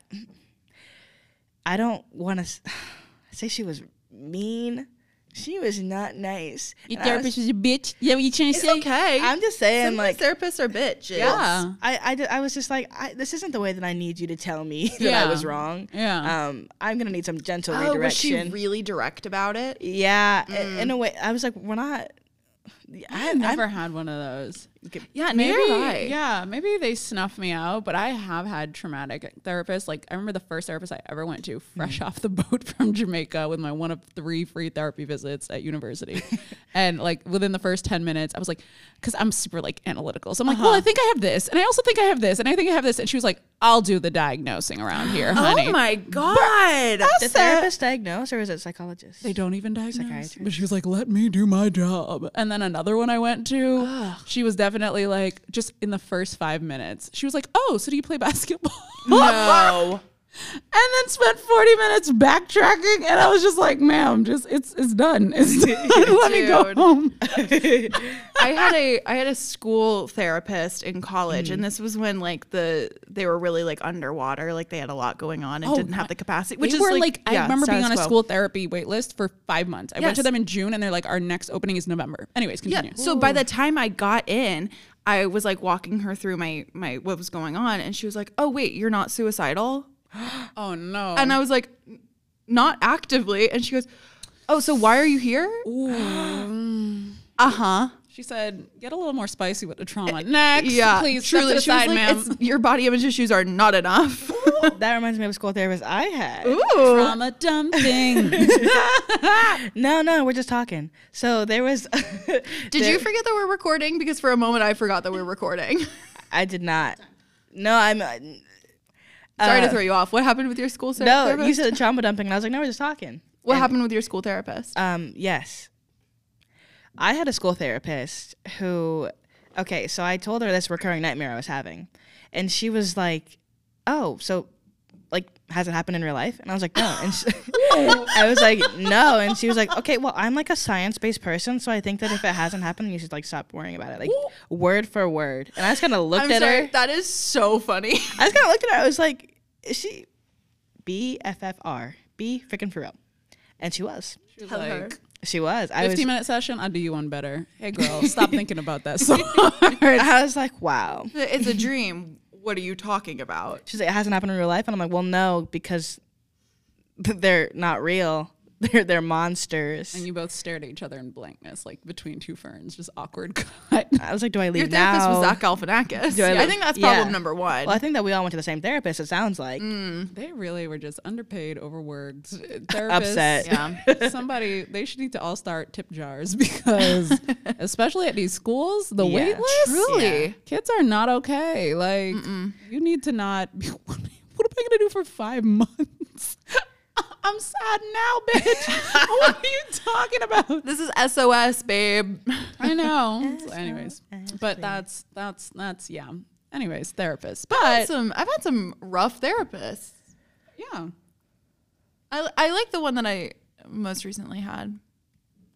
I don't want to say she was mean. She was not nice. And therapist was- is a bitch. Yeah, what you trying It's okay. I'm just saying, Some like, therapists are bitches. Yeah. I, I, I was just like, I, this isn't the way that I need you to tell me that I was wrong. Yeah. Um, I'm gonna need some gentle Oh, was she really direct about it? yeah, i- in a way, I was like, we're not. I I've never had one of those. Yeah, Maybe, neither I. yeah, maybe they snuff me out, but I have had traumatic therapists. Like I remember the first therapist I ever went to, fresh mm. off the boat from Jamaica, with my one of three free therapy visits at university, and like within the first ten minutes, I was like, because I'm super like analytical, so I'm like, well, I uh-huh. think I have this, and I also think I have this, and I think I have this, and she was like, I'll do the diagnosing around here, oh honey. Oh my god. Did therapist diagnose or is it psychologist? They don't even diagnose. Psychiatrist. But she was like, let me do my job. And then another one I went to, she was definitely like, just in the first five minutes, she was like, oh, so do you play basketball? No. And then spent 40 minutes backtracking. And I was just like, ma'am, just it's it's done. It's done. let me go home. I had a I had a school therapist in college, and mm. this was when like the they were really like underwater, like they had a lot going on and Oh, didn't have the capacity. Which is were like, like, I remember being on a school therapy wait list for five months. I went to them in June and they're like, our next opening is November. Anyways, Yeah. continue. So by the time I got in, I was like walking her through my my what was going on, and she was like, "Oh wait, you're not suicidal," oh no. and I was like, "Not actively," and she goes, "Oh, so why are you here?" Uh huh. she said, get a little more spicy with the trauma. Next, Yeah, please step truly. to the she side, like, ma'am. "It's your body image issues are not enough." that reminds me of a school therapist I had. Ooh. Trauma dumping. No, no, we're just talking. So there was. Did you forget that we're recording? Because for a moment I forgot that we were recording. I did not. No, I'm. Uh, Sorry to uh, throw you off. What happened with your school ther- No, therapist? you said trauma dumping, and I was like, no, we're just talking. what And, happened with your school therapist? Um, yes. I had a school therapist who, okay, so I told her this recurring nightmare I was having, and she was like, "Oh, so, has it happened in real life?" And I was like, "No," and she, I was like, "No," and she was like, "Okay, well, I'm like a science-based person, so I think that if it hasn't happened, you should like stop worrying about it, like, word for word." And I just kind of looked I'm at sorry. her. That is so funny. I just kind of looked at her. I was like, "Is she B F F R B freaking for real?" And she was. She was Tell her. She was. I was. 15 minute session, I'll do you one better. Hey, girl, stop thinking about that so. I was like, "Wow." it's a dream. What are you talking about? She's like, it hasn't happened in real life, and I'm like, well, no, because they're not real. They're they're monsters. And you both stared at each other in blankness, like between two ferns, just awkward cut. I was like, do I leave Your therapist now? was Zach Galifianakis. Do I Yeah, I think that's problem Yeah. number one. Well, I think that we all went to the same therapist. It sounds like. Mm. They really were just underpaid, overworked. Uh, therapists, Upset. Yeah. Somebody, they should need to all start tip jars because, especially at these schools, the Yeah. wait list, Truly. kids are not okay. Like, you need to not. Be, what am I going to do for five months? I'm sad now, bitch. what are you talking about? This is SOS, babe. I know. So anyways, but that's that's that's yeah. anyways, therapists. I've had But some I've had some rough therapists. yeah, I I like the one that I most recently had.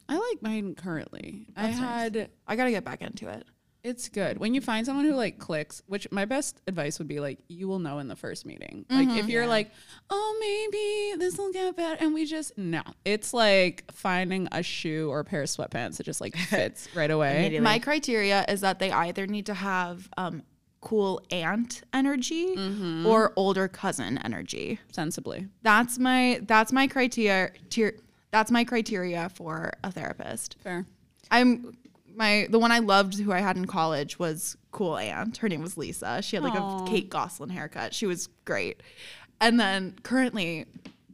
I like mine currently. I That's nice. had I gotta get back into it. It's good when you find someone who like clicks. Which my best advice would be like you will know in the first meeting. Like if you're like, oh maybe this will get better, and we just no. It's like finding a shoe or a pair of sweatpants that just like fits right away. My criteria is that they either need to have um, cool aunt energy or older cousin energy. Sensibly, That's my that's my criteria. Tier, that's my criteria for a therapist. fair. I'm my the one I loved who I had in college was cool aunt. Her name was Lisa. She had like Aw. a Kate Gosselin haircut. She was great. And then currently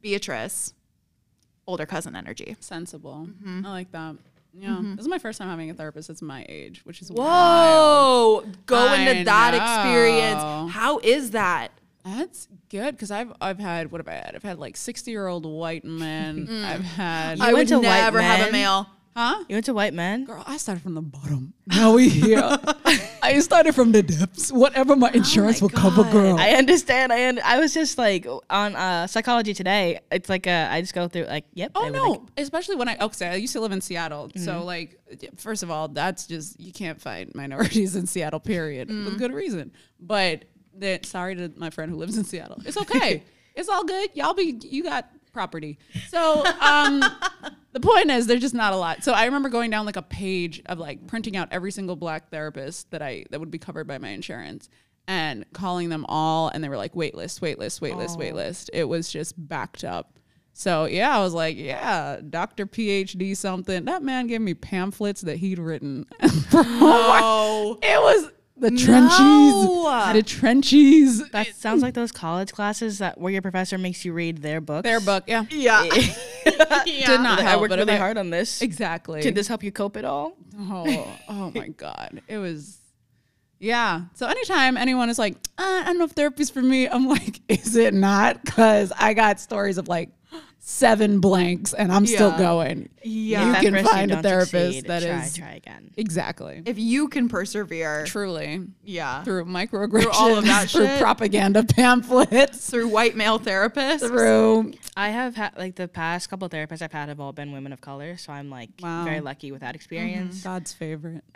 Beatrice, older cousin energy. Sensible. Mm-hmm. I like that. Yeah, this is my first time having a therapist that's my age, which is wild. Whoa, go I into that know. experience. How is that? That's good because I've I've had what have I had? I've had like sixty year old white men. I've had You I went would to white never have a male. Huh? You went to white men? Girl, I started from the bottom. Now we here. I started from the depths. Whatever my insurance my will cover, girl. I understand. I un- I was just like on uh, psychology today. It's like uh, I just go through like, yep. Oh no! like, Especially when I okay, I used to live in Seattle, so like, first of all, that's just you can't find minorities in Seattle. Period, with good reason. But that sorry to my friend who lives in Seattle. It's okay. it's all good. Y'all be you got property. So um, the point is, there's just not a lot. So I remember going down like a page of like printing out every single black therapist that I that would be covered by my insurance. And calling them all, and they were like wait list, wait list, wait list, wait list. It was just backed up. So yeah, I was like, yeah, Doctor PhD something. That man gave me pamphlets that he'd written. Oh, it was the No. trenchies, the trenchies. that sounds like those college classes that where your professor makes you read their book. Their book, yeah, yeah. did not Like, I worked really I- hard on this. Exactly. Did this help you cope at all? Oh, oh my God. It was, yeah. So anytime anyone is like, "Uh, I don't know if therapy's for me, I'm like, is it not? Because I got stories of like seven blanks and I'm still going. Yeah. You can first you find a therapist succeed, that try, is try again. exactly. If you can persevere, Truly. yeah, Through microaggressions, all of that through shit. propaganda pamphlets, through white male therapists. through I have had like the past couple therapists I've had have all been women of color, so I'm like Wow. very lucky with that experience. Mm-hmm. God's favorite.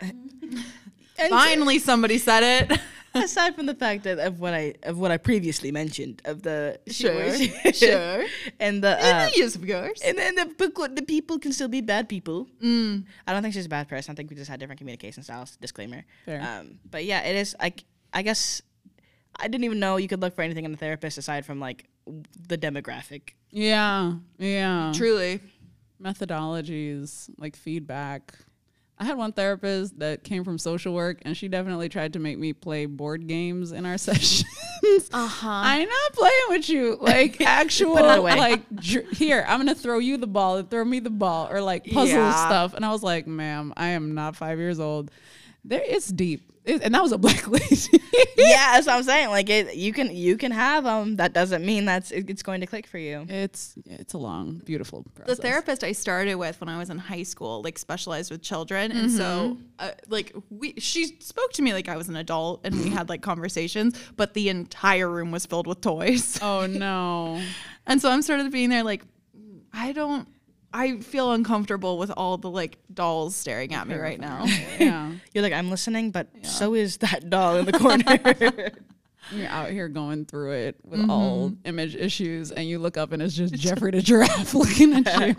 And Finally, somebody said it. aside from the fact that of what I of what I previously mentioned of the Sure, situation- sure. and the uh, yes, of course. and then the book- the people can still be bad people. Mm. I don't think she's a bad person. I think we just had different communication styles. Disclaimer. Fair. Um, but yeah, it is. Like I guess I didn't even know you could look for anything in a therapist aside from like the demographic. Yeah. Yeah. Truly. methodologies like feedback. I had one therapist that came from social work, and she definitely tried to make me play board games in our sessions. Uh huh. I'm not playing with you, like actual, Put it away. like dr- here. I'm gonna throw you the ball and throw me the ball, or like puzzle Yeah. stuff. And I was like, "Ma'am, I am not five years old. There, it's deep." It, and that was a black lady. yeah, that's what I'm saying. Like it, you can you can have them. That doesn't mean that's it, it's going to click for you. it's it's a long, beautiful the therapist I started with when I was in high school, like specialized with children, and so uh, like we, she spoke to me like I was an adult, and we had like conversations, but the entire room was filled with toys, Oh no. and so I'm sort of being there like, I don't, I feel uncomfortable with all the like dolls staring at me right now. yeah. You're like I'm listening, but so is that doll in the corner. You're out here going through it with all mm-hmm. image issues, and you look up and it's just Jeffrey the giraffe looking at you.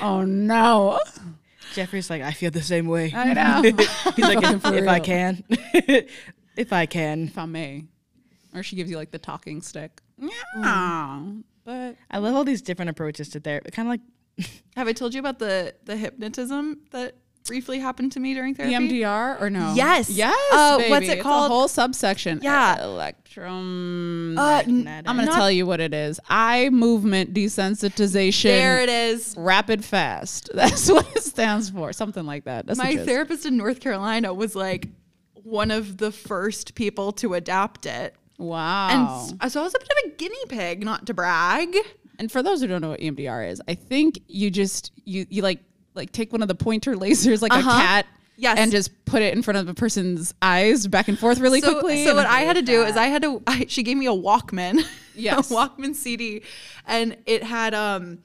oh no! Jeffrey's like I feel the same way. I know. He's like if, if I can, if I can. if I may, or she gives you like the talking stick. Mm. Yeah, but I love all these different approaches to therapy. Kind of like Have I told you about the the hypnotism that briefly happened to me during therapy? EMDR or no? Yes. yes. Uh, baby. what's it It's called? A whole subsection. Yeah. electrum. Uh. I'm gonna not- tell you what it is. Eye movement desensitization. there it is. Rapid fast. That's what it stands for. Something like that. That's the my gist. therapist in North Carolina was like one of the first people to adapt it. Wow. And s- so I was a bit of a guinea pig, not to brag. And for those who don't know what EMDR is, I think you just you you like like take one of the pointer lasers like Uh-huh. a cat Yes. and just put it in front of a person's eyes back and forth really so, quickly. So what I had to do is I had to. I, she gave me a Walkman, Yes. a Walkman CD, and it had um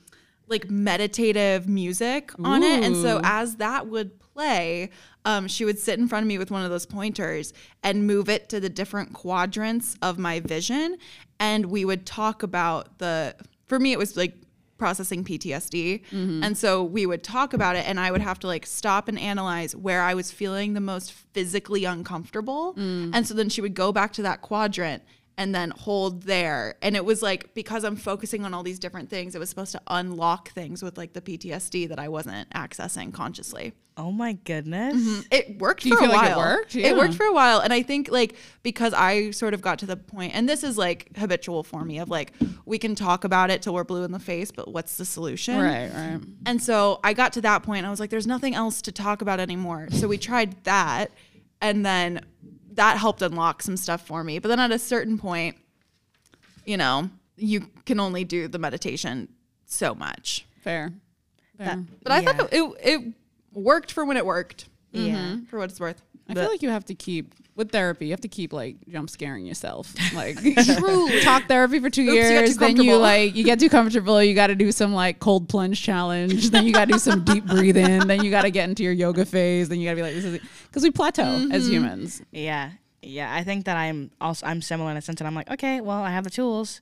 like meditative music on it, and so as that would play. Um, she would sit in front of me with one of those pointers and move it to the different quadrants of my vision. And we would talk about the, for me, it was like processing PTSD. Mm-hmm. And so we would talk about it, and I would have to like stop and analyze where I was feeling the most physically uncomfortable. Mm. And so then she would go back to that quadrant and then hold there. And it was like because I'm focusing on all these different things, it was supposed to unlock things with like the PTSD that I wasn't accessing consciously. Oh my goodness. Mm-hmm. It worked Do you for a feel like it while. worked? It worked for a while. And I think like because I sort of got to the point and this is like habitual for me of like we can talk about it till we're blue in the face, but what's the solution? right, right. And so I got to that point. I was like, there's nothing else to talk about anymore. So we tried that. And then that helped unlock some stuff for me. But then at a certain point, you know, you can only do the meditation so much. Fair. Fair. But I Yeah. thought it, it worked for when it worked, Yeah. for what it's worth. I feel like you have to keep with therapy. You have to keep like jump scaring yourself. Like truly talk therapy for two Oops, you got too years, then you comfortable. like you get too comfortable. You got to do some like cold plunge challenge. Then you got to do some deep breathing. Then you got to get into your yoga phase. Then you got to be like this is because we plateau Mm-hmm. as humans. Yeah. Yeah. I think that I'm also I'm similar in a sense that I'm like, okay, well, I have the tools.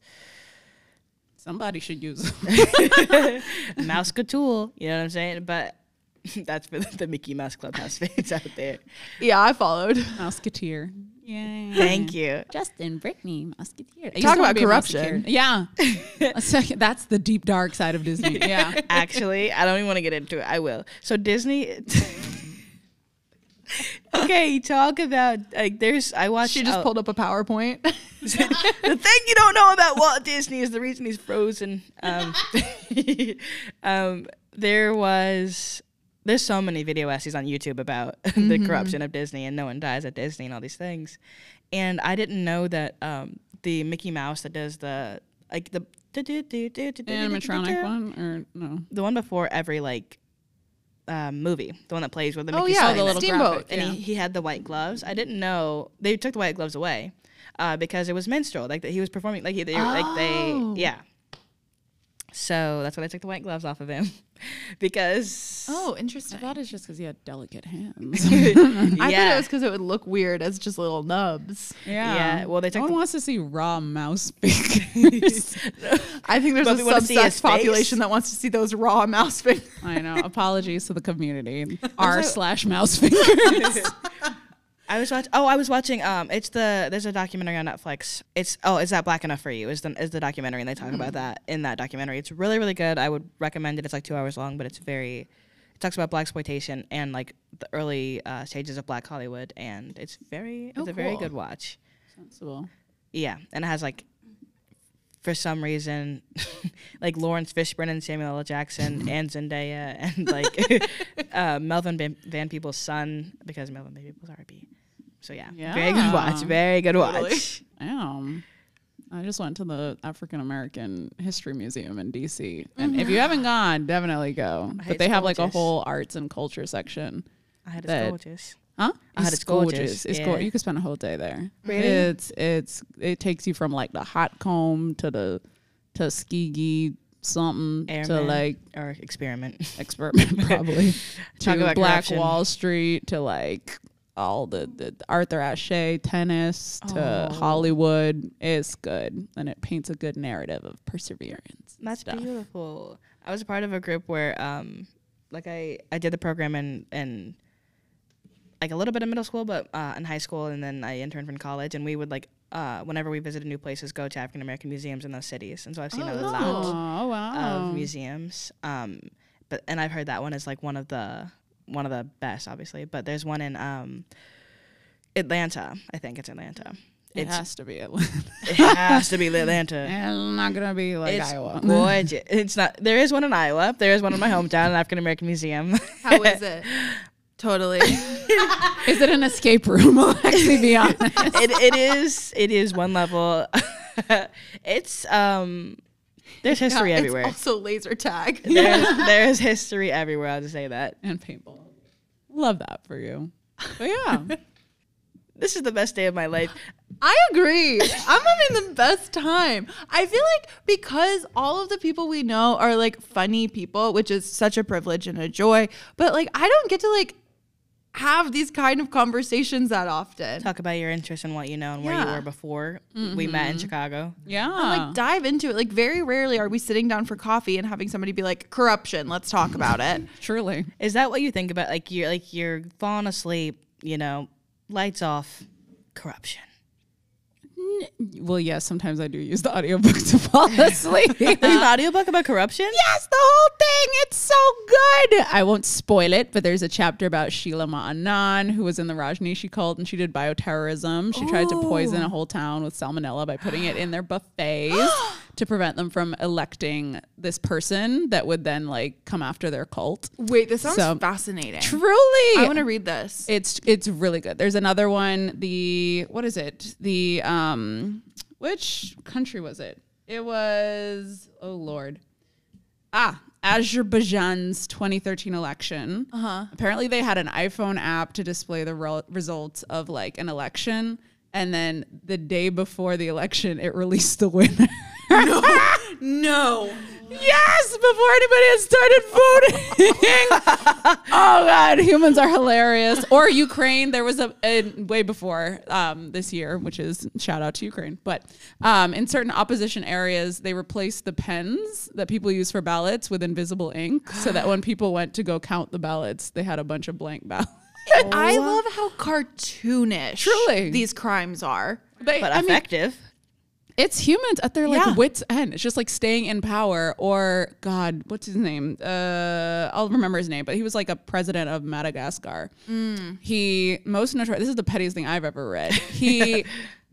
Somebody should use. Mouse good tool. You know what I'm saying? But that's for the Mickey Mouse Clubhouse fans out there. Yeah, I followed. Musketeer. Yeah. Thank you. Justin, Brittany, Musketeer. I Talk used to wanna about corruption. Yeah. That's the deep dark side of Disney. Yeah. Actually, I don't even want to get into it. I will. So Disney. okay, talk about like there's. I watched. She just oh, pulled up a PowerPoint. the thing you don't know about Walt Disney is the reason he's frozen. Um, um, there was. There's so many video essays on YouTube about the corruption of Disney and no one dies at Disney and all these things, and I didn't know that um, the Mickey Mouse that does the like the Animatronic one or no? the one before every like um, movie, the one that plays with the oh Mickey yeah, sign the in it. little Steamboat. graphic, and yeah. he, he had the white gloves. I didn't know they took the white gloves away uh, because it was minstrel. Like that he was performing. Like he, they, like Oh. they, yeah. So that's why they took the white gloves off of him because Oh, I interesting. thought it's just because he had delicate hands. I thought it was because it would look weird as just little nubs. Yeah, well, they no took one the- wants to see raw mouse fingers. I think there's But a we wanna see his subsex population face. that wants to see those raw mouse fingers. I know. Apologies to the community. R slash mouse fingers. I was watching. Oh, I was watching. Um, it's the there's a documentary on Netflix. It's oh, is that black enough for you? Is the is the documentary and they talk about that in that documentary. It's really really good. I would recommend it. It's like two hours long, but it's very. It talks about black exploitation and like the early uh, stages of Black Hollywood, and it's very Oh, it's a very good watch. Sensible. Yeah, and it has like. For some reason, like Laurence Fishburne and Samuel L. Jackson and Zendaya and like uh, Melvin Van, Van Peebles' son because Melvin Van Peebles R.I.P. So yeah, very good watch. Very good watch. Damn. I just went to the African American History Museum in DC. And if you mm-hmm. haven't gone, definitely go. But they have like a gorgeous. whole arts and culture section. I had That- it's gorgeous. Huh? I heard it's gorgeous, It's yeah. gorgeous. You could spend a whole day there. Really? It's it's it takes you from like the hot comb to the Tuskegee something to like Or experiment. experiment probably Talk to about Black corruption. Wall Street to like all the, the Arthur Ashe tennis to Oh. Hollywood. It's good and it paints a good narrative of perseverance. That's stuff. beautiful. I was a part of a group where, um, like I, I did the program in, in like a little bit of middle school, but uh, in high school, and then I interned in college, and we would like, uh, whenever we visited new places, go to African American museums in those cities, and so I've seen Oh, a lot. Oh wow! of museums. Um, but and I've heard that one is like one of the one of the best, obviously. But there's one in um, Atlanta. I think it's Atlanta. It It's has to be Atlanta. it has to be Atlanta. it's not gonna be like it's Iowa. gorgeous. It's not. There is one in Iowa. There is one in my hometown, an African American museum. How is it? totally. Is it an escape room? I'll actually be honest. it, it is. It is one level. it's um. There's history Yeah, everywhere. It's also laser tag. There's, there's history everywhere. I'll just say that. and paintball. Love that for you. But yeah. This is the best day of my life. I agree. I'm having the best time. I feel like because all of the people we know are like funny people, which is such a privilege and a joy, but like I don't get to like have these kind of conversations that often. Talk about your interest and what you know and where you were before mm-hmm. we met in Chicago. yeah. like dive into it. Like very rarely are we sitting down for coffee and having somebody be like corruption. Let's talk about it. Truly. Is that what you think about? Like you're like you're falling asleep, you know, lights off, corruption. Well, yes, sometimes I do use the audiobook to fall asleep. An audiobook about corruption? Yes, the whole thing. It's so good. I won't spoil it, but there's a chapter about Sheila Ma'anan, who was in the Rajneeshi cult and she did bioterrorism. She tried to poison a whole town with salmonella by putting it in their buffets to prevent them from electing this person that would then like come after their cult. Wait, this sounds So- fascinating. Truly. I want to read this. It's it's really good. There's another one. The what is it? The um, which country was it? It was oh lord, ah, Azerbaijan's 2013 election. Uh-huh. Apparently, they had an iPhone app to display the ro- results of like an election, and then the day before the election, it released the winner. no. Yes, before anybody had started voting. oh God, humans are hilarious. Or Ukraine, there was a, a way before um, this year, which is shout out to Ukraine. But um, in certain opposition areas, they replaced the pens that people use for ballots with invisible ink, so that when people went to go count the ballots, they had a bunch of blank ballots. I love how cartoonish Truly. these crimes are. They, But I mean, effective. it's humans at their like Yeah. wits end. It's just like staying in power. Or God, what's his name? Uh, I'll remember his name, but he was like a president of Madagascar. He most notorious. This is the pettiest thing I've ever read. He.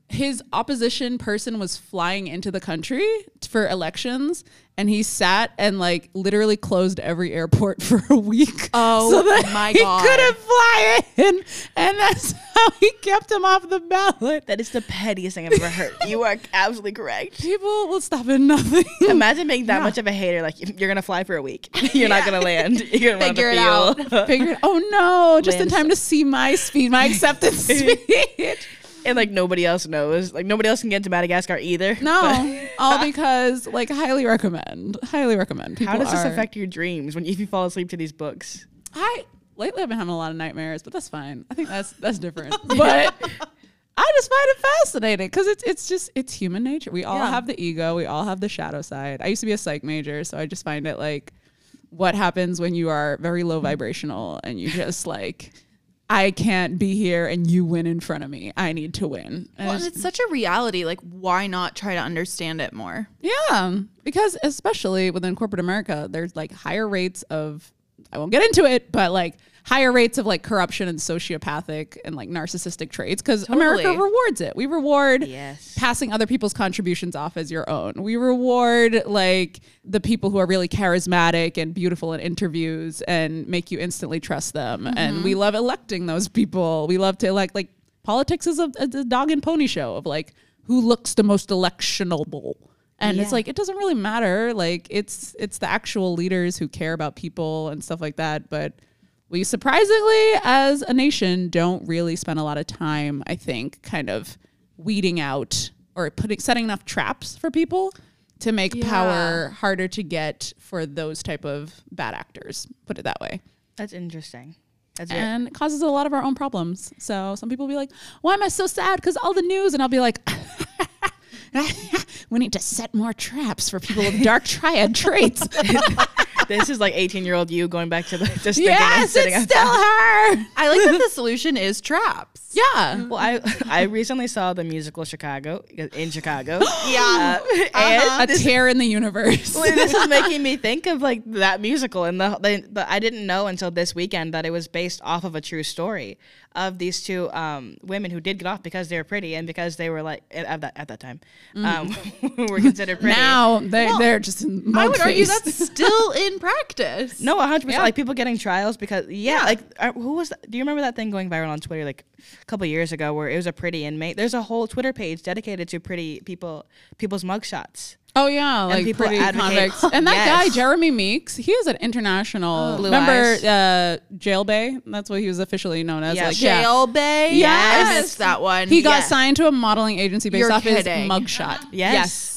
His opposition person was flying into the country for elections, and he sat and like literally closed every airport for a week. Oh so that my he God. couldn't fly in, and that's how he kept him off the ballot. That is the pettiest thing I've ever heard. you are absolutely correct. People will stop at nothing. Imagine being that much of a hater. Like you're gonna fly for a week. You're not gonna land. You're gonna Figure it the field. Figured, oh no, just in Land time to see my speed, my acceptance speed. And like nobody else knows. Like nobody else can get to Madagascar either. No, all because like highly recommend, highly recommend. People how does this are- affect your dreams when if you fall asleep to these books? I lately I've been having a lot of nightmares, but that's fine. I think that's that's different. But I just find it fascinating because it's it's just it's human nature. We all Yeah. have the ego. We all have the shadow side. I used to be a psych major, so I just find it like what happens when you are very low vibrational and you just like I can't be here and you win in front of me. I need to win. And Well, and it's such a reality. Like, why not try to understand it more? Yeah, because especially within corporate America, there's like higher rates of I won't get into it, but like higher rates of like corruption and sociopathic and like narcissistic traits because America rewards it. We reward Yes. passing other people's contributions off as your own. We reward like the people who are really charismatic and beautiful in interviews and make you instantly trust them. And we mm-hmm. love electing those people. We love to elect like politics is a, a dog and pony show of like who looks the most electionable. And it's like it doesn't really matter. Like it's it's the actual leaders who care about people and stuff like that. But we surprisingly, as a nation, don't really spend a lot of time, I think, kind of weeding out or putting setting enough traps for people to make Yeah. power harder to get for those type of bad actors. Put it that way. That's interesting. That's it. And it causes a lot of our own problems. So some people will be like, Why am I so sad? Because all the news. And I'll be like, We need to set more traps for people with dark triad traits. this is like 18 year old you going back to the just thinking yes, sitting it's outside. still her. I like that the solution is traps. Yeah. Well, I I recently saw the musical Chicago in Chicago. Yeah. Uh, and A this, tear in the universe. this is making me think of like that musical, and the, the, the I didn't know until this weekend that it was based off of a true story of these two um, women who did get off because they were pretty and because they were like at that at that time um, were considered pretty. now they, Well, they're just in I would argue that's still in practice. No, 100 percent Yeah. like people getting trials because yeah, like uh, who was that? Do you remember that thing going viral on Twitter? Like a couple years ago where it was a pretty inmate. There's a whole Twitter page dedicated to pretty people, people's mugshots. Oh yeah, like people pretty advocate- convicts. And that Yes. guy, Jeremy Meeks, he is an international. Blue remember uh, Jail Bay? That's what he was officially known as. Yeah. Like, yeah. Jail Bay. Yes. I missed that one. He got Yeah. signed to a modeling agency based You're off kidding. his mugshot. yes. Yes.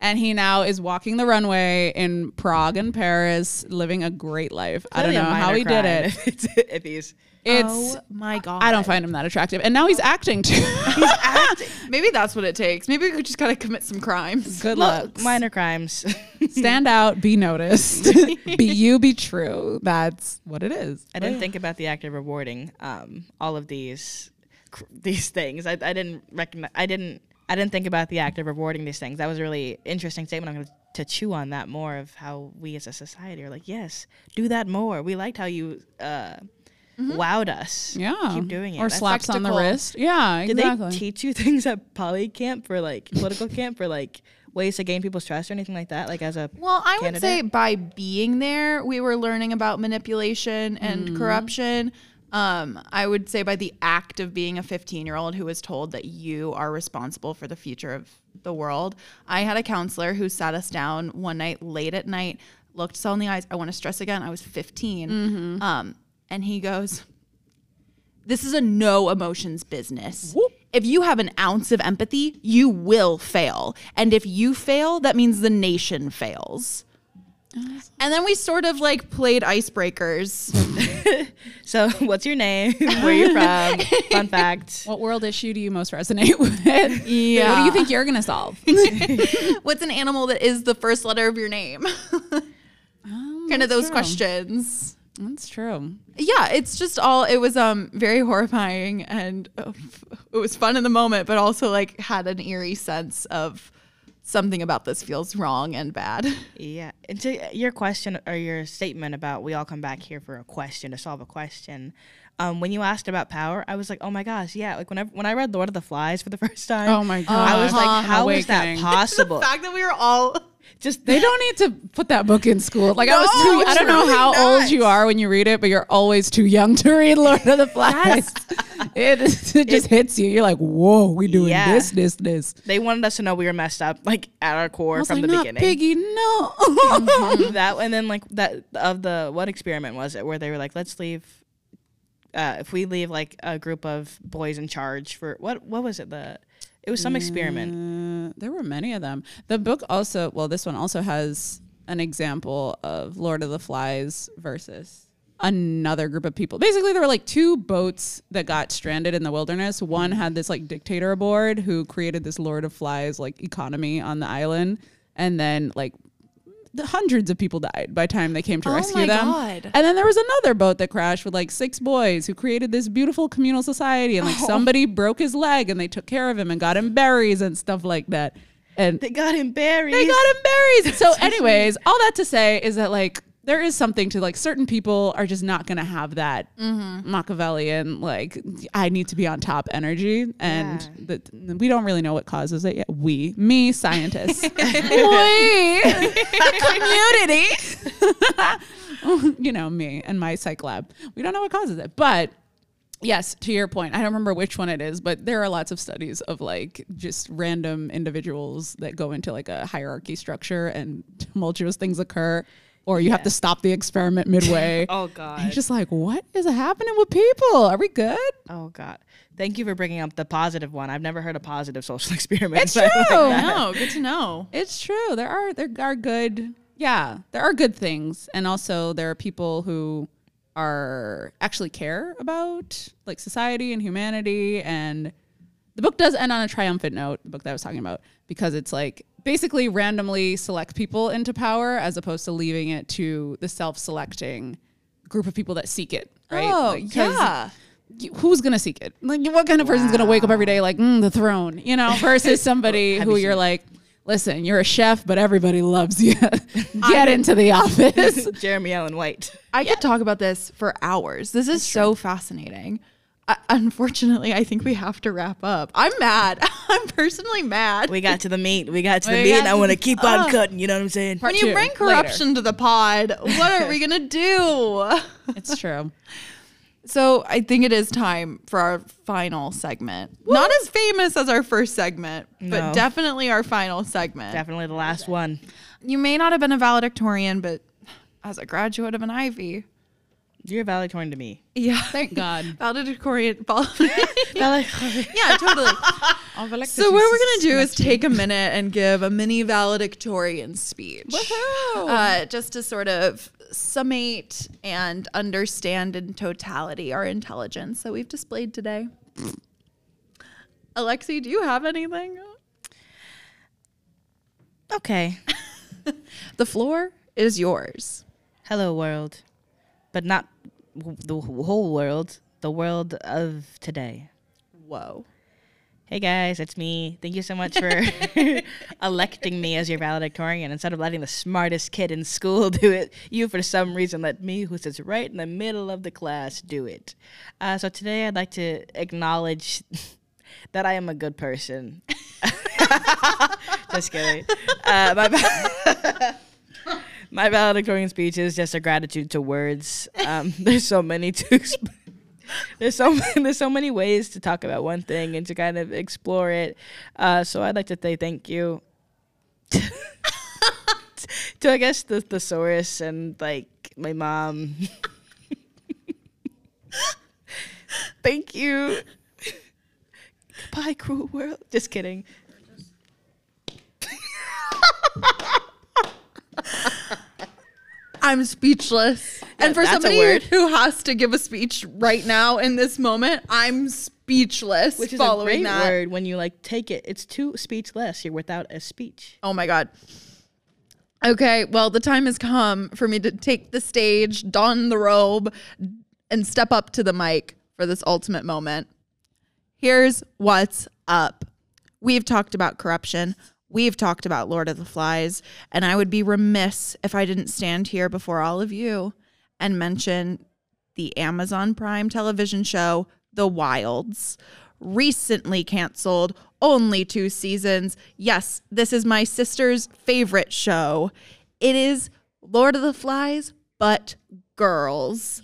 And he now is walking the runway in Prague and Paris, living a great life. I don't know how he did it. If, it's- if he's It's oh my god. I don't find him that attractive. And now he's acting too. He's acting. Maybe that's what it takes. Maybe we could just gotta commit some crimes. Good luck. minor crimes. Stand out, be noticed. be you, be true. That's what it is. I didn't think about the act of rewarding um, all of these cr- these things. I, I didn't recognize. I didn't. I didn't think about the act of rewarding these things. That was a really interesting statement. I'm going to chew on that more of how we as a society are like, yes, do that more. We liked how you uh, wowed us. Yeah. keep doing it. Or That's slaps on the wrist. Yeah, exactly. Did they teach you things at poly camp for like political camp for like ways to gain people's trust or anything like that? Like as a Well, I would say by being there, we were learning about manipulation and corruption. Um, I would say by the act of being a 15 year old who was told that you are responsible for the future of the world. I had a counselor who sat us down one night late at night, looked us all in the eyes. I want to stress again, I was 15. Um, and he goes, This is a no emotions business. If you have an ounce of empathy, you will fail. And if you fail, that means the nation fails. And then we sort of like played icebreakers. so, what's your name? Where you from? Fun fact. what world issue do you most resonate with? Yeah. What do you think you're gonna solve? What's an animal that is the first letter of your name? kind of those questions. That's true. Yeah, it's just all it was um very horrifying and uh, it was fun in the moment but also like had an eerie sense of something about this feels wrong and bad. Yeah. And to your question or your statement about we all come back here for a question to solve a question. Um, when you asked about power, I was like, oh my gosh, yeah. Like when I when I read Lord of the Flies for the first time, Oh my god, I was like, how is that possible? the fact that we were all Just They don't need to put that book in school. Like I was No, too. I don't know really how not. old you are when you read it, but you're always too young to read Lord of the Flies. it it just hits you. You're like, whoa, we doing Yeah. this, this, this. they wanted us to know we were messed up, like at our core from like, the beginning. Piggy, no. that and then like that of the what experiment was it where they were like, let's leave. Uh, if we leave like a group of boys in charge for what what was it the it was some experiment there were many of them. The book also, well, this one also has an example of Lord of the Flies versus another group of people. Basically, there were like two boats that got stranded in the wilderness. One had this like dictator aboard who created this Lord of Flies like economy on the island, and then like hundreds of people died by the time they came to Oh rescue my them. God. And then there was another boat that crashed with like six boys who created this beautiful communal society. And like Oh. somebody broke his leg and they took care of him and got him berries and stuff like that. And they got him buried they got him berries. So, anyways, all that to say is that like there is something to like certain people are just not going to have that Mm-hmm. Machiavellian like I need to be on top energy, and Yeah. that we don't really know what causes it yet. We, me, scientists, we, the community, you know, me and my psych lab. We don't know what causes it, but Yes, to your point. I don't remember which one it is, but there are lots of studies of like just random individuals that go into like a hierarchy structure and tumultuous things occur, or you have to stop the experiment midway. oh And god you're just like, what is happening with people? Are we good? oh god thank you for bringing up the positive one i've never heard a positive social experiment It's so like true. No, good to know. It's true. There are there are good yeah, there are good things. And also there are people who are actually care about like society and humanity and the book does end on a triumphant note, the book that I was talking about, because it's like basically randomly select people into power as opposed to leaving it to the self-selecting group of people that seek it, right? Oh, Like, 'cause yeah. you- who's gonna seek it? Like, what kind of person's gonna wake up every day like mm, the throne, you know, versus somebody who you you're like, listen, you're a chef, but everybody loves you. Get into the office. jeremy allen white I could talk about this for hours. This is so fascinating. I, unfortunately, I think we have to wrap up. I'm mad. I'm personally mad. we got to the meat we got to the We meat and i want to keep on Ugh. cutting you know what i'm saying Part when you two, bring later. corruption to the pod, what are we gonna do? It's true. So I think it is time for our final segment. Not as famous as our first segment, No. but definitely our final segment. Definitely the last one. You may not have been a valedictorian, but as a graduate of an Ivy, You're valedictorian to me. yeah, Thank God. valedictorian. val- Valedictorian. yeah, totally. So what we're gonna do is take a minute and give a mini valedictorian speech, Woohoo! uh, just to sort of summate and understand in totality our intelligence that we've displayed today. Alexi, do you have anything? okay. The floor is yours. Hello, world. But not w- the whole world, the world of today. Whoa. Hey guys, it's me. Thank you so much for electing me as your valedictorian instead of letting the smartest kid in school do it. You, for some reason, let me, who sits right in the middle of the class, do it. Uh, so today, I'd like to acknowledge that I am a good person. just kidding. Uh, my, my valedictorian speech is just a gratitude to words. Um, there's so many to. There's so there's so many ways to talk about one thing and to kind of explore it. Uh, so I'd like to say thank you to I guess the thesaurus and like my mom. thank you. Goodbye, cruel world. Just kidding. I'm speechless. and for somebody who has to give a speech right now in this moment, I'm speechless Which is following a great that. word when you like take it. It's too speechless. You're without a speech. Oh my God. Okay, well, the time has come for me to take the stage, don the robe, and step up to the mic for this ultimate moment. Here's what's up. We've talked about corruption. We've talked about Lord of the Flies. And I would be remiss if I didn't stand here before all of you and mention the Amazon Prime television show, The Wilds. Recently canceled, only two seasons. Yes, this is my sister's favorite show. It is Lord of the Flies, but girls.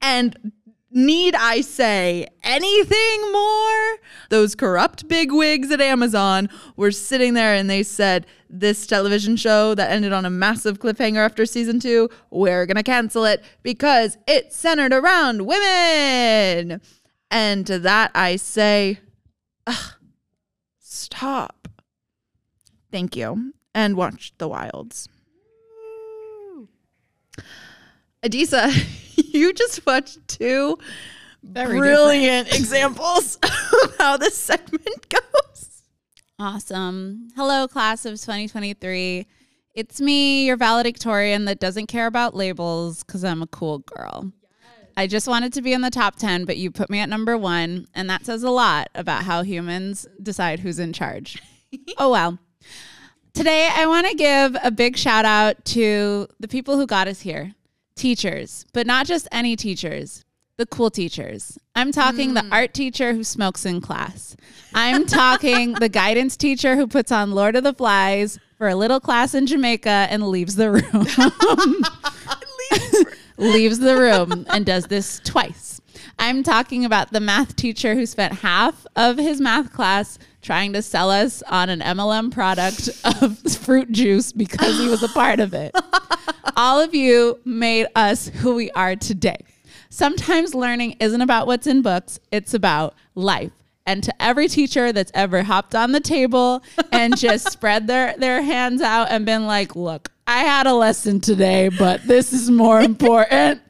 And need I say anything more? Those corrupt bigwigs at Amazon were sitting there and they said, This television show that ended on a massive cliffhanger after season two, we're going to cancel it because it's centered around women. And to that I say, "Ugh, Stop. Thank you. And watch The Wilds. Adisa, you just watched two Very brilliant examples of how this segment goes. Awesome. Hello, class of 2023. It's me, your valedictorian that doesn't care about labels because I'm a cool girl. I just wanted to be in the top 10, but you put me at number one, and that says a lot about how humans decide who's in charge. oh, well. Today, I want to give a big shout out to the people who got us here teachers, but not just any teachers, the cool teachers. I'm talking the hmm. art teacher who smokes in class. I'm talking the guidance teacher who puts on Lord of the Flies for a little class in Jamaica and leaves the room. leaves the room and does this twice. I'm talking about the math teacher who spent half of his math class trying to sell us on an MLM product of fruit juice because he was a part of it. All of you made us who we are today. Sometimes learning isn't about what's in books, it's about life. And to every teacher that's ever hopped on the table and just spread their, their hands out and been like, look, I had a lesson today, but this is more important.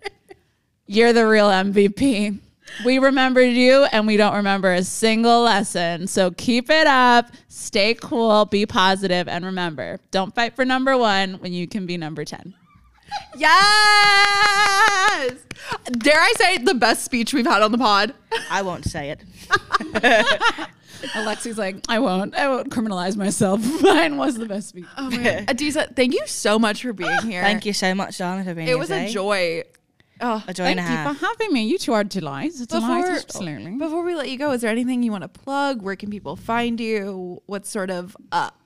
You're the real MVP. We remembered you and we don't remember a single lesson. So keep it up, stay cool, be positive, and remember don't fight for number one when you can be number 10. Yes. Dare I say the best speech we've had on the pod? I won't say it. Alexi's like, I won't. I won't criminalize myself. Mine was the best speech. Oh man. Adisa, thank you so much for being here. Thank you so much, Donna, for being here. It was a joy. Oh, A joy Thank and a you half. for having me. You two are delights. It's Before- delights, absolutely. before we let you go, is there anything you want to plug? Where can people find you? What's sort of up?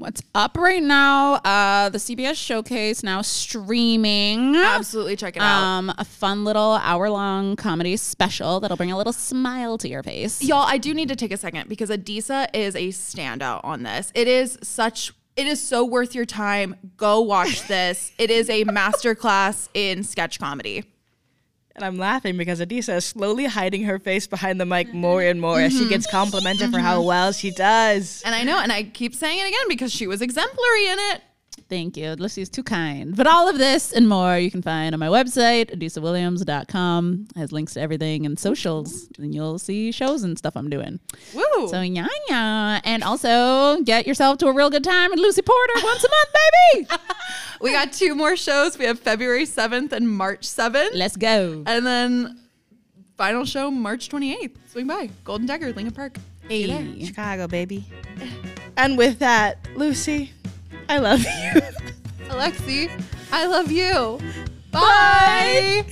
What's up right now? Uh, the CBS Showcase now streaming. Absolutely check it out. Um, a fun little hour long comedy special that'll bring a little smile to your face. Y'all, I do need to take a second because Adisa is a standout on this. It is such it is so worth your time. Go watch this. it is a masterclass in sketch comedy. And I'm laughing because Adisa is slowly hiding her face behind the mic more and more as she mm-hmm. gets complimented for mm-hmm. how well she does. And I know, and I keep saying it again because she was exemplary in it. Thank you. Lucy's too kind. But all of this and more you can find on my website, adisawilliams.com. It has links to everything and socials. And you'll see shows and stuff I'm doing. Woo! So yeah, yeah. And also get yourself to a real good time with Lucy Porter once a month, baby. we got two more shows. We have February 7th and March 7th. Let's go. And then final show March 28th. Swing by. Golden Dagger, Lincoln Park. See you there. Hey. Chicago, baby. And with that, Lucy, I love you. Alexi, I love you. Bye.